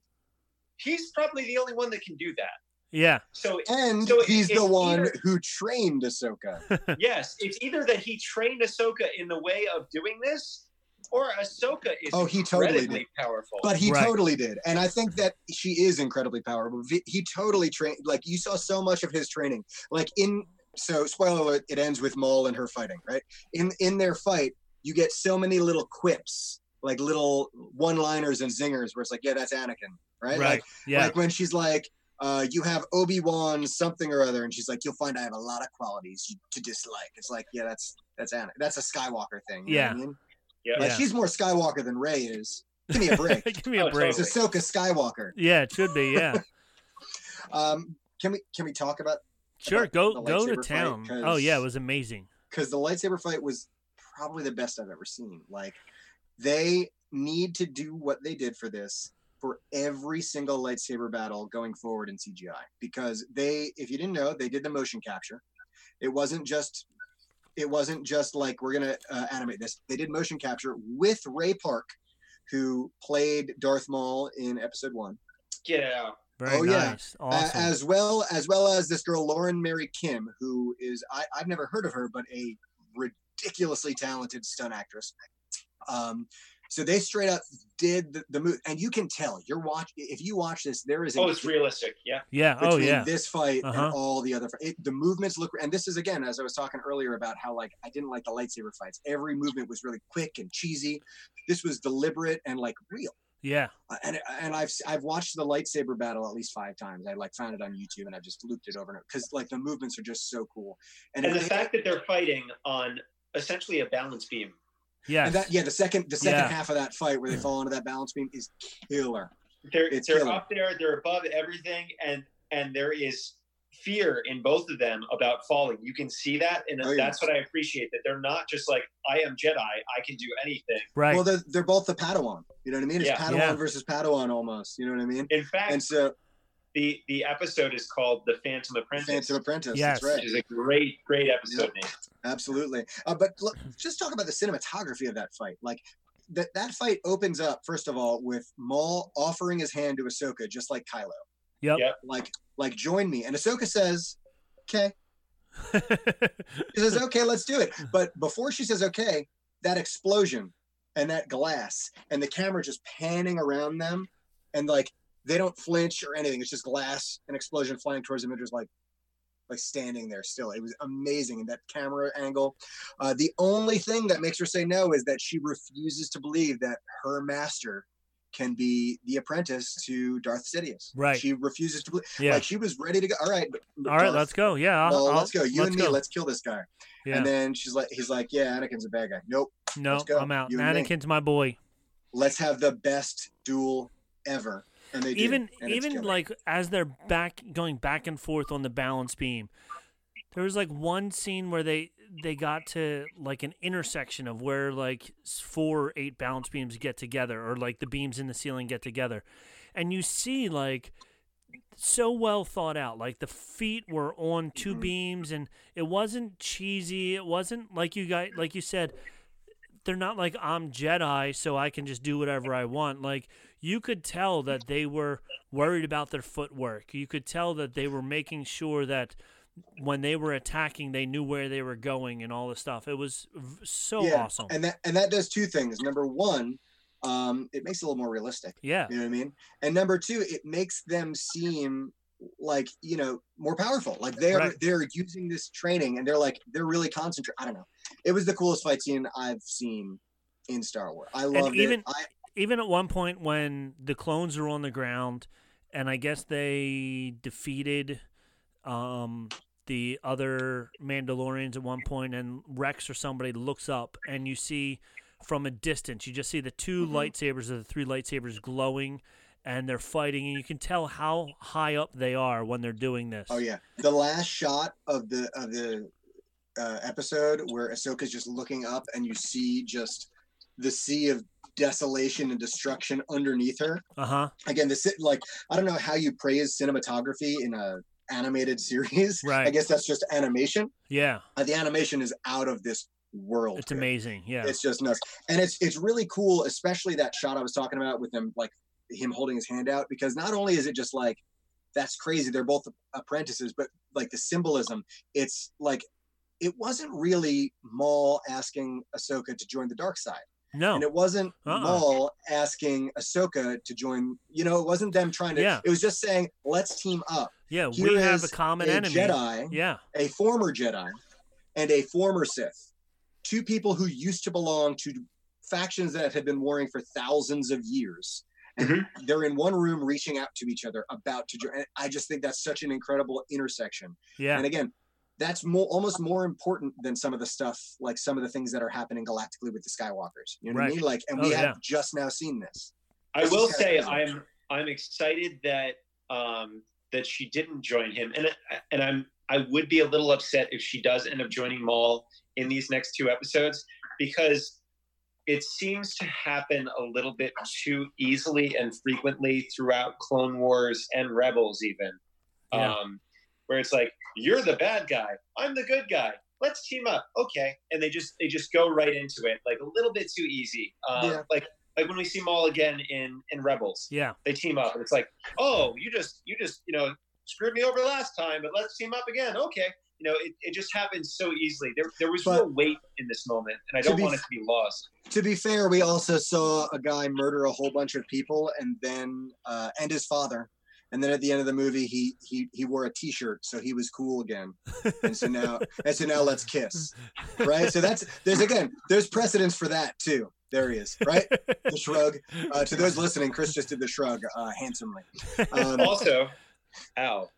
he's probably the only one that can do that. Yeah. So And So he's the one either- who trained Ahsoka. yes, it's either that he trained Ahsoka in the way of doing this, or Ahsoka is Oh, he totally incredibly did. powerful. But he Right. totally did. And I think that she is incredibly powerful. He totally trained, like, you saw so much of his training. Like, in, so, spoiler alert, it ends with Maul and her fighting, right? In, in their fight, you get so many little quips, like little one liners and zingers where it's like, yeah, that's Anakin, right? Right. Like, yeah. like when she's like, uh, you have Obi Wan something or other, and she's like, you'll find I have a lot of qualities to dislike. It's like, yeah, that's that's Anakin. That's a Skywalker thing. You know what I mean? yeah. Like Yeah. she's more Skywalker than Rey is. Give me a break. Give me a Oh, break. it's Ahsoka Skywalker. Yeah, it should be. Yeah. Um, can we can we talk about Sure. About Go go to lightsaber fight, town. 'cause- Oh yeah, it was amazing. because the lightsaber fight was probably the best I've ever seen. Like they need to do what they did for this for every single lightsaber battle going forward in CGI because they if you didn't know they did the motion capture. It wasn't just it wasn't just like we're gonna uh, animate this. They did motion capture with Ray Park, who played Darth Maul in Episode One. Get out. Very Oh, yeah. nice. A- Awesome. as well as well as this girl Lauren Mary Kim, who is I, I've never heard of her, but a ridiculously talented stunt actress. Um, so they straight up did the, the move, and you can tell you're watch if you watch this, there is a Oh, it's realistic. Yeah. yeah. Oh between yeah. this fight Uh-huh. and all the other it, the movements look and this is again as i was talking earlier about how like i didn't like the lightsaber fights every movement was really quick and cheesy this was deliberate and like real Yeah. uh, and and I've I've watched the lightsaber battle at least five times. I like found it on YouTube and I've just looped it over and over because like the movements are just so cool. And, And the they- fact that they're fighting on essentially a balance beam. Yes. and that yeah, the second the second Yeah. half of that fight where they fall into that balance beam is killer. They're It's they're killer. up there, they're above everything, and and there is fear in both of them about falling. You can see that, and Oh, yeah. that's what I appreciate. That they're not just like I am Jedi, I can do anything. right. Well, they're they're both the Padawan. You know what I mean? It's Yeah. Padawan Yeah. versus Padawan almost. You know what I mean? In fact, And so the the episode is called The Phantom Apprentice, Phantom Apprentice. Yes. That's right. which is a great great episode name. Absolutely. Uh, but look, just talk about the cinematography of that fight. Like that that fight opens up first of all with Maul offering his hand to Ahsoka, just like Kylo, Yep. Yep. like like join me, and Ahsoka says, "Okay." She says, "Okay, let's do it." But before she says "Okay," that explosion and that glass and the camera just panning around them, and like they don't flinch or anything. It's just glass and explosion flying towards them, and just like like standing there still. It was amazing. And that camera angle. Uh, the only thing that makes her say no is that she refuses to believe that her master can be the apprentice to Darth Sidious. Right. She refuses to believe. yeah. Like she was ready to go. All right. All right, let's go. Yeah. I'll, well, I'll- let's go. You let's and me. go. Let's kill this guy. yeah. And then she's like, he's like, yeah, Anakin's a bad guy. Nope. no, let's. I'm out. You. Anakin's my boy. Let's have the best duel ever. And they do, even and even like as they're back going back and forth on the balance beam there was like one scene where they they got to like an intersection of where like four or eight balance beams get together or like the beams in the ceiling get together and you see like so well thought out like the feet were on 2 Mhm. beams and it wasn't cheesy it wasn't like you guys like you said they're not like I'm Jedi, so I can just do whatever I want. Like you could tell that they were worried about their footwork. You could tell that they were making sure that when they were attacking, they knew where they were going and all this stuff. It was so yeah, awesome. and that and that does two things. Number one, um, it makes it a little more realistic. yeah, You know what I mean? And number two, it makes them seem like you know more powerful. Like they're Right. they're using this training and they're like they're really concentrating. I don't know. It was the coolest fight scene I've seen in Star Wars. I loved even- it. I, even at one point when the clones are on the ground, and I guess they defeated um, the other Mandalorians at one point, and Rex or somebody looks up, and you see from a distance, you just see the 2 Mhm. lightsabers or the three lightsabers glowing, and they're fighting, and you can tell how high up they are when they're doing this. oh yeah, the last shot of the of the uh, episode where Ahsoka's just looking up and you see just the sea of desolation and destruction underneath her. Uh huh. again the ci- like i don't know how you praise cinematography in a animated series Right. i guess that's just animation Yeah, uh, the animation is out of this world it's here. amazing. Yeah. it's just nuts and it's it's really cool especially that shot i was talking about with him like him holding his hand out because not only is it just like that's crazy they're both apprentices but like the symbolism it's like it wasn't really Maul asking Ahsoka to join the dark side no. and it wasn't Uh-uh. Maul asking Ahsoka to join. You know, it wasn't them trying to. Yeah. It was just saying, "Let's team up." yeah, Here we have a common a enemy. Jedi, Yeah. a former Jedi, and a former Sith, two people who used to belong to factions that had been warring for thousands of years. And Mhm. they're in one room reaching out to each other, about to join. I just think that's such an incredible intersection. Yeah. And again, that's more almost more important than some of the stuff, like some of the things that are happening galactically with the Skywalkers. You know what I mean? Like, and Oh, we have yeah. just now seen this. I This will say. I'm I'm excited that um, that she didn't join him, and and I'm I would be a little upset if she does end up joining Maul in these next two episodes because it seems to happen a little bit too easily and frequently throughout Clone Wars and Rebels, even Yeah. um, where it's like you're the bad guy, I'm the good guy. Let's team up, okay? And they just they just go right into it, like a little bit too easy. Um, Yeah. Like like when we see Maul again in in Rebels, Yeah. they team up, and it's like, oh, you just you just you know screwed me over last time, but let's team up again, okay? You know, it, it just happens so easily. There there was no weight in this moment, and I To don't be want it to be lost. To be fair, we also saw a guy murder a whole bunch of people, and then uh, and his father, and then at the end of the movie, he he he wore a T-shirt, so he was cool again. And so now, and so now let's kiss, right? So that's there's again there's precedence for that too. There he is, right? The shrug. Uh, to those listening, Chris just did the shrug uh, handsomely. Um, Also, ow.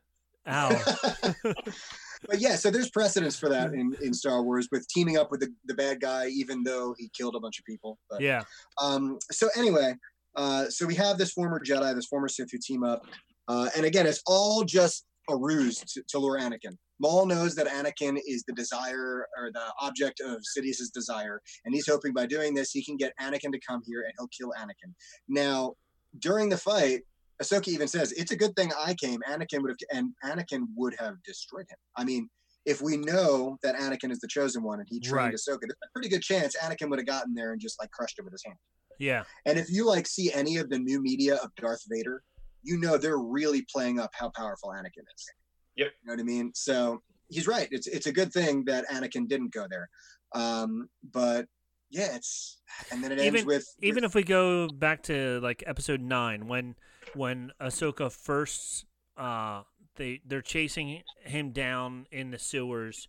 Ow. but yeah, so there's precedence for that in, in Star Wars with teaming up with the, the bad guy, even though he killed a bunch of people. But yeah. um, so anyway, uh, so we have this former Jedi, this former Sith who team up, uh, and again, it's all just a ruse to, to lure Anakin. Maul knows that Anakin is the desire or the object of Sidious's desire, and he's hoping by doing this he can get Anakin to come here and he'll kill Anakin. Now, during the fight, Ahsoka even says it's a good thing I came. Anakin would have, and Anakin would have destroyed him. I mean, if we know that Anakin is the chosen one and he trained Right. Ahsoka, there's a pretty good chance Anakin would have gotten there and just like crushed him with his hand. Yeah. And if you like see any of the new media of Darth Vader, you know they're really playing up how powerful Anakin is. Yep. You know what I mean? So he's right. It's it's a good thing that Anakin didn't go there. Um, but yeah, it's and then it ends Even- with Even if we go back to like episode nine, when when Ahsoka first uh they they're chasing him down in the sewers,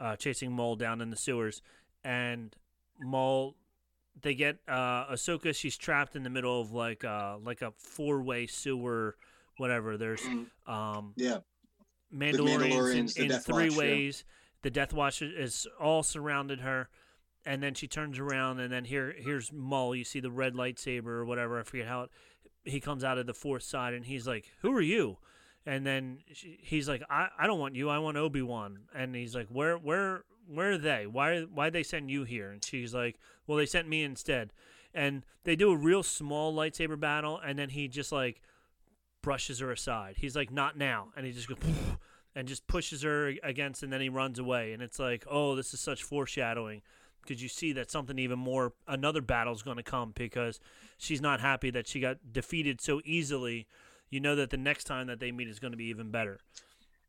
uh chasing Maul down in the sewers, and Maul they get uh Ahsoka, she's trapped in the middle of like uh like a four way sewer whatever. There's Mm, um yeah, Mandalorians, in, in three Watch, yeah. ways. The Death Watch is- is all surrounded her, and then she turns around, and then here here's Maul. You see the red lightsaber or whatever. I forget how it, he comes out of the fourth side, and he's like, "Who are you?" And then she, he's like, "I I don't want you. I want Obi Wan." And he's like, "Where where where are they? Why why they send you here?" And she's like, "Well, they sent me instead." And they do a real small lightsaber battle, and then he just like brushes her aside. He's like, "Not now," and he just goes and just pushes her against, and then he runs away. And it's like, "Oh, this is such foreshadowing." Because you see that something even more, another battle's going to come because she's not happy that she got defeated so easily. You know that the next time that they meet is going to be even better.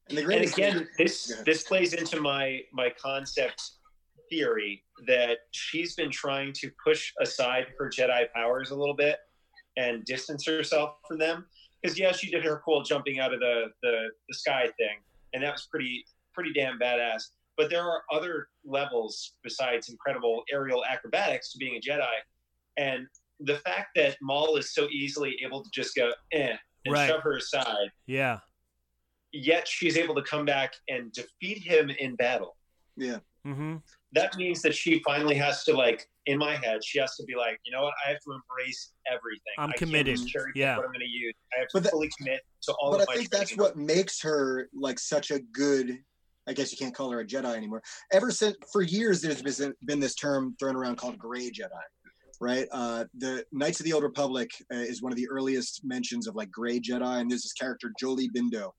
And the and again thing- this this plays into my my concept theory that she's been trying to push aside her jedi powers a little bit and distance herself from them. Because yeah she did her cool jumping out of the, the the sky thing and that was pretty pretty damn badass. But there are other levels besides incredible aerial acrobatics to being a jedi. And the fact that maul is so easily able to just go eh and Right. shove her aside Yeah, yet she's able to come back and defeat him in battle. yeah, mm-hmm. That means that she finally has to like, in my head, she has to be like, you know what? I have to embrace everything. I'm I committed. Can't just Yeah. what I'm going to use. I have to But that- fully commit to all but of I my. think that's training. what makes her like such a good. I guess you can't call her a Jedi anymore. Ever since for years, there's been, been this term thrown around called Gray Jedi, right? Uh, the Knights of the Old Republic uh, is one of the earliest mentions of like Gray Jedi, and there's this character Jolee Bindo,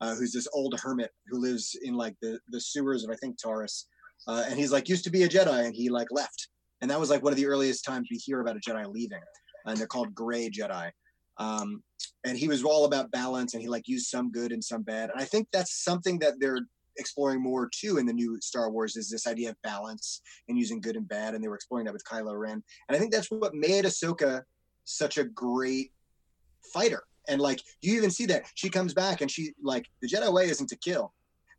uh, who's this old hermit who lives in like the the sewers of I think Taris, uh, and he's like used to be a Jedi, and he like left, and that was like one of the earliest times we hear about a Jedi leaving, and they're called Gray Jedi. Um, and he was all about balance and he like used some good and some bad and i think that's something that they're exploring more too in the new star wars is this idea of balance and using good and bad and they were exploring that with kylo ren. And i think that's what made ahsoka such a great fighter. And like you even see that? She comes back and she like the jedi way isn't to kill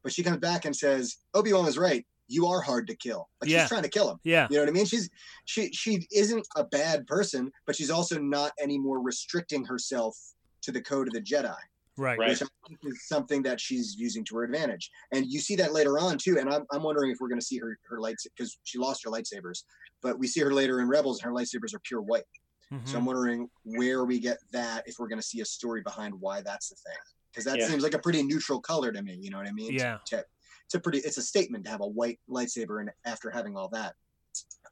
but she comes back and says obi-wan was right. You are hard to kill. Like Yeah. she's trying to kill him. Yeah, you know what I mean? She's she she isn't a bad person, but she's also not anymore restricting herself to the code of the Jedi, right. Right. which I is something that she's using to her advantage. And you see that later on too. And I'm, I'm wondering if we're going to see her her lights because she lost her lightsabers, but we see her later in Rebels, and her lightsabers are pure white. So Mhm. I'm wondering where we get that if we're going to see a story behind why that's the thing. Because that Yeah. seems like a pretty neutral color to me. You know what I mean? Yeah. To- it's a pretty it's a statement to have a white lightsaber and after having all that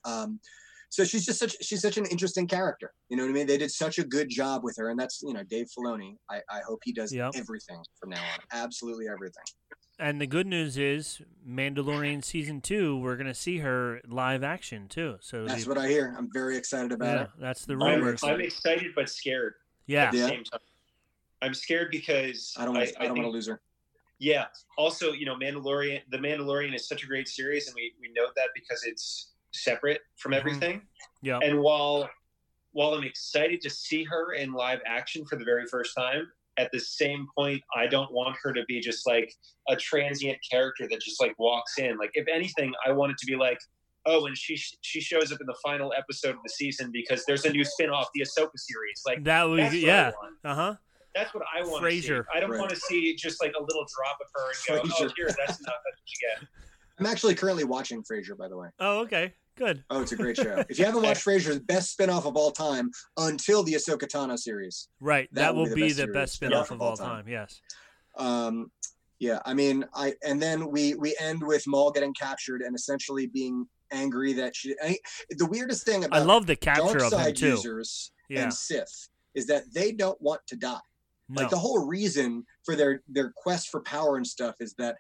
um so she's just such she's such an interesting character you know what i mean they did such a good job with her and that's you know dave filoni i, I hope he does Yep. everything from now on absolutely everything And the good news is, Mandalorian season two, we're gonna see her live action too. So that's the- what i hear i'm very excited about yeah, it that's the I'm. I'm excited but scared Yeah, at the Yeah. same time. I'm scared because i don't want to i, don't want to lose her Yeah. Also, you know, Mandalorian. The Mandalorian is such a great series, and we we know that because it's separate from Mhm. everything. yeah, And while while I'm excited to see her in live action for the very first time, at the same point, I don't want her to be just like a transient character that just like walks in. Like, if anything, I want it to be like, oh, and she she shows up in the final episode of the season because there's a new spin-off, the Ahsoka series. Like, that was yeah. Uh huh. That's what I want to see. Frasier. I don't Right. want to see just like a little drop of her and go, oh, here, that's enough. That's what you get. i'm actually currently watching frasier by the way Oh, okay, good. oh it's a great show if you haven't watched frasier the best spin-off of all time until the ahsoka tano series Right, that, That will be be the the best best spin series off of all time. Yes. um yeah i mean i and then we we end with maul getting captured and essentially being angry that she I, the weirdest thing about I love the capture dark of him side too. users Yeah. and sith is that they don't want to die No. like the whole reason for their their quest for power and stuff is that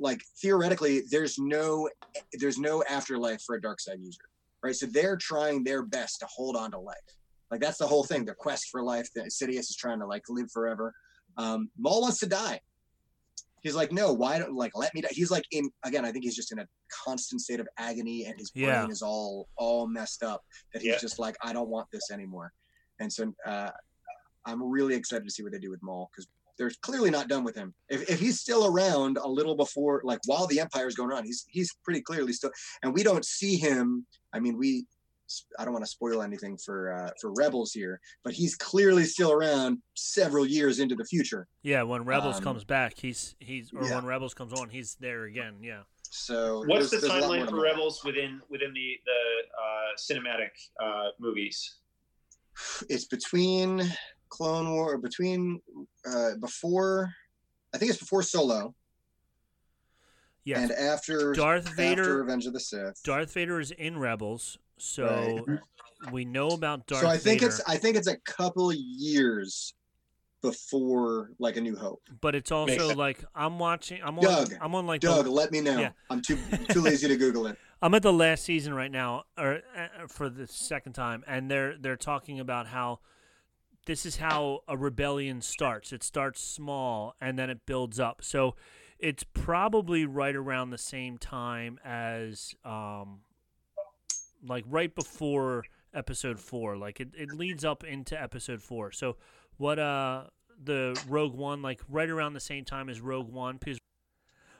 like theoretically there's no there's no afterlife for a dark side user right? So they're trying their best to hold on to life. Like that's the whole thing. the quest for life. That Sidious is trying to like live forever. Um, Maul wants to die. He's like, no, why don't like let me die? He's like in again. I think he's just in a constant state of agony, and his brain Yeah. is all all messed up. That he's Yeah. just like, I don't want this anymore. And so uh, I'm really excited to see what they do with Maul because they're clearly not done with him. If, if he's still around a little before, like while the empire is going on, he's he's pretty clearly still, and we don't see him. I mean, we. I don't want to spoil anything for uh, for Rebels here, but he's clearly still around several years into the future. Yeah, when Rebels Um, comes back, he's he's or yeah. when Rebels comes on, he's there again. Yeah. So What's the there's- there's a lot more timeline for Maul. Rebels within within the the uh, cinematic uh, movies? It's between Clone War, between uh, before, I think it's before Solo, Yeah, and after Darth after Vader. Revenge of the Sith. Darth Vader is in Rebels, so we know about Darth so I think Vader. it's I think it's a couple years before like a New Hope. but it's also sense. like I'm watching. I'm on. Doug, I'm on like Doug, the, let me know. yeah. I'm too too lazy to Google it. I'm at the last season right now, or uh, for the second time, and they're they're talking about how this is how a rebellion starts. It starts small and then it builds up. So it's probably right around the same time as, um, like right before episode four. Like it, it leads up into episode four. So what uh the Rogue One like right around the same time as Rogue One because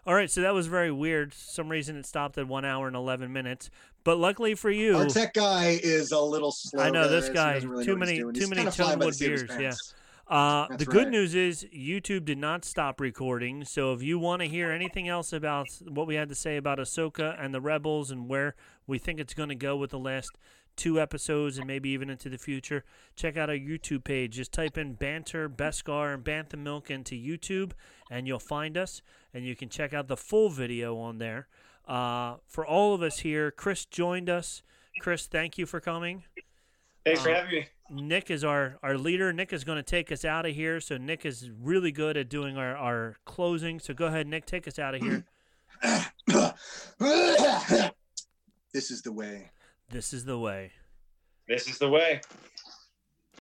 all right, so that was very weird. some reason it stopped at one hour and eleven minutes. But luckily for you, Our tech guy is a little slow. I know, this guy, really too know what he's many- too He's many kinda flying by the Tonewood seat of his beers, yeah. Uh, the good right. news is YouTube did not stop recording. So if you want to hear anything else about what we had to say about Ahsoka and the Rebels and where we think it's going to go with the last two episodes and maybe even into the future, check out our YouTube page. Just type in Banter, Beskar, and Bantha Milk into YouTube, and you'll find us. And you can check out the full video on there. Uh, for all of us here, Chris joined us. Chris, thank you for coming. Thanks for Uh, having me. Nick is our, our leader. Nick is going to take us out of here. So Nick is really good at doing our, our closing. So go ahead, Nick, take us out of here. this is the way. This is the way. This is the way.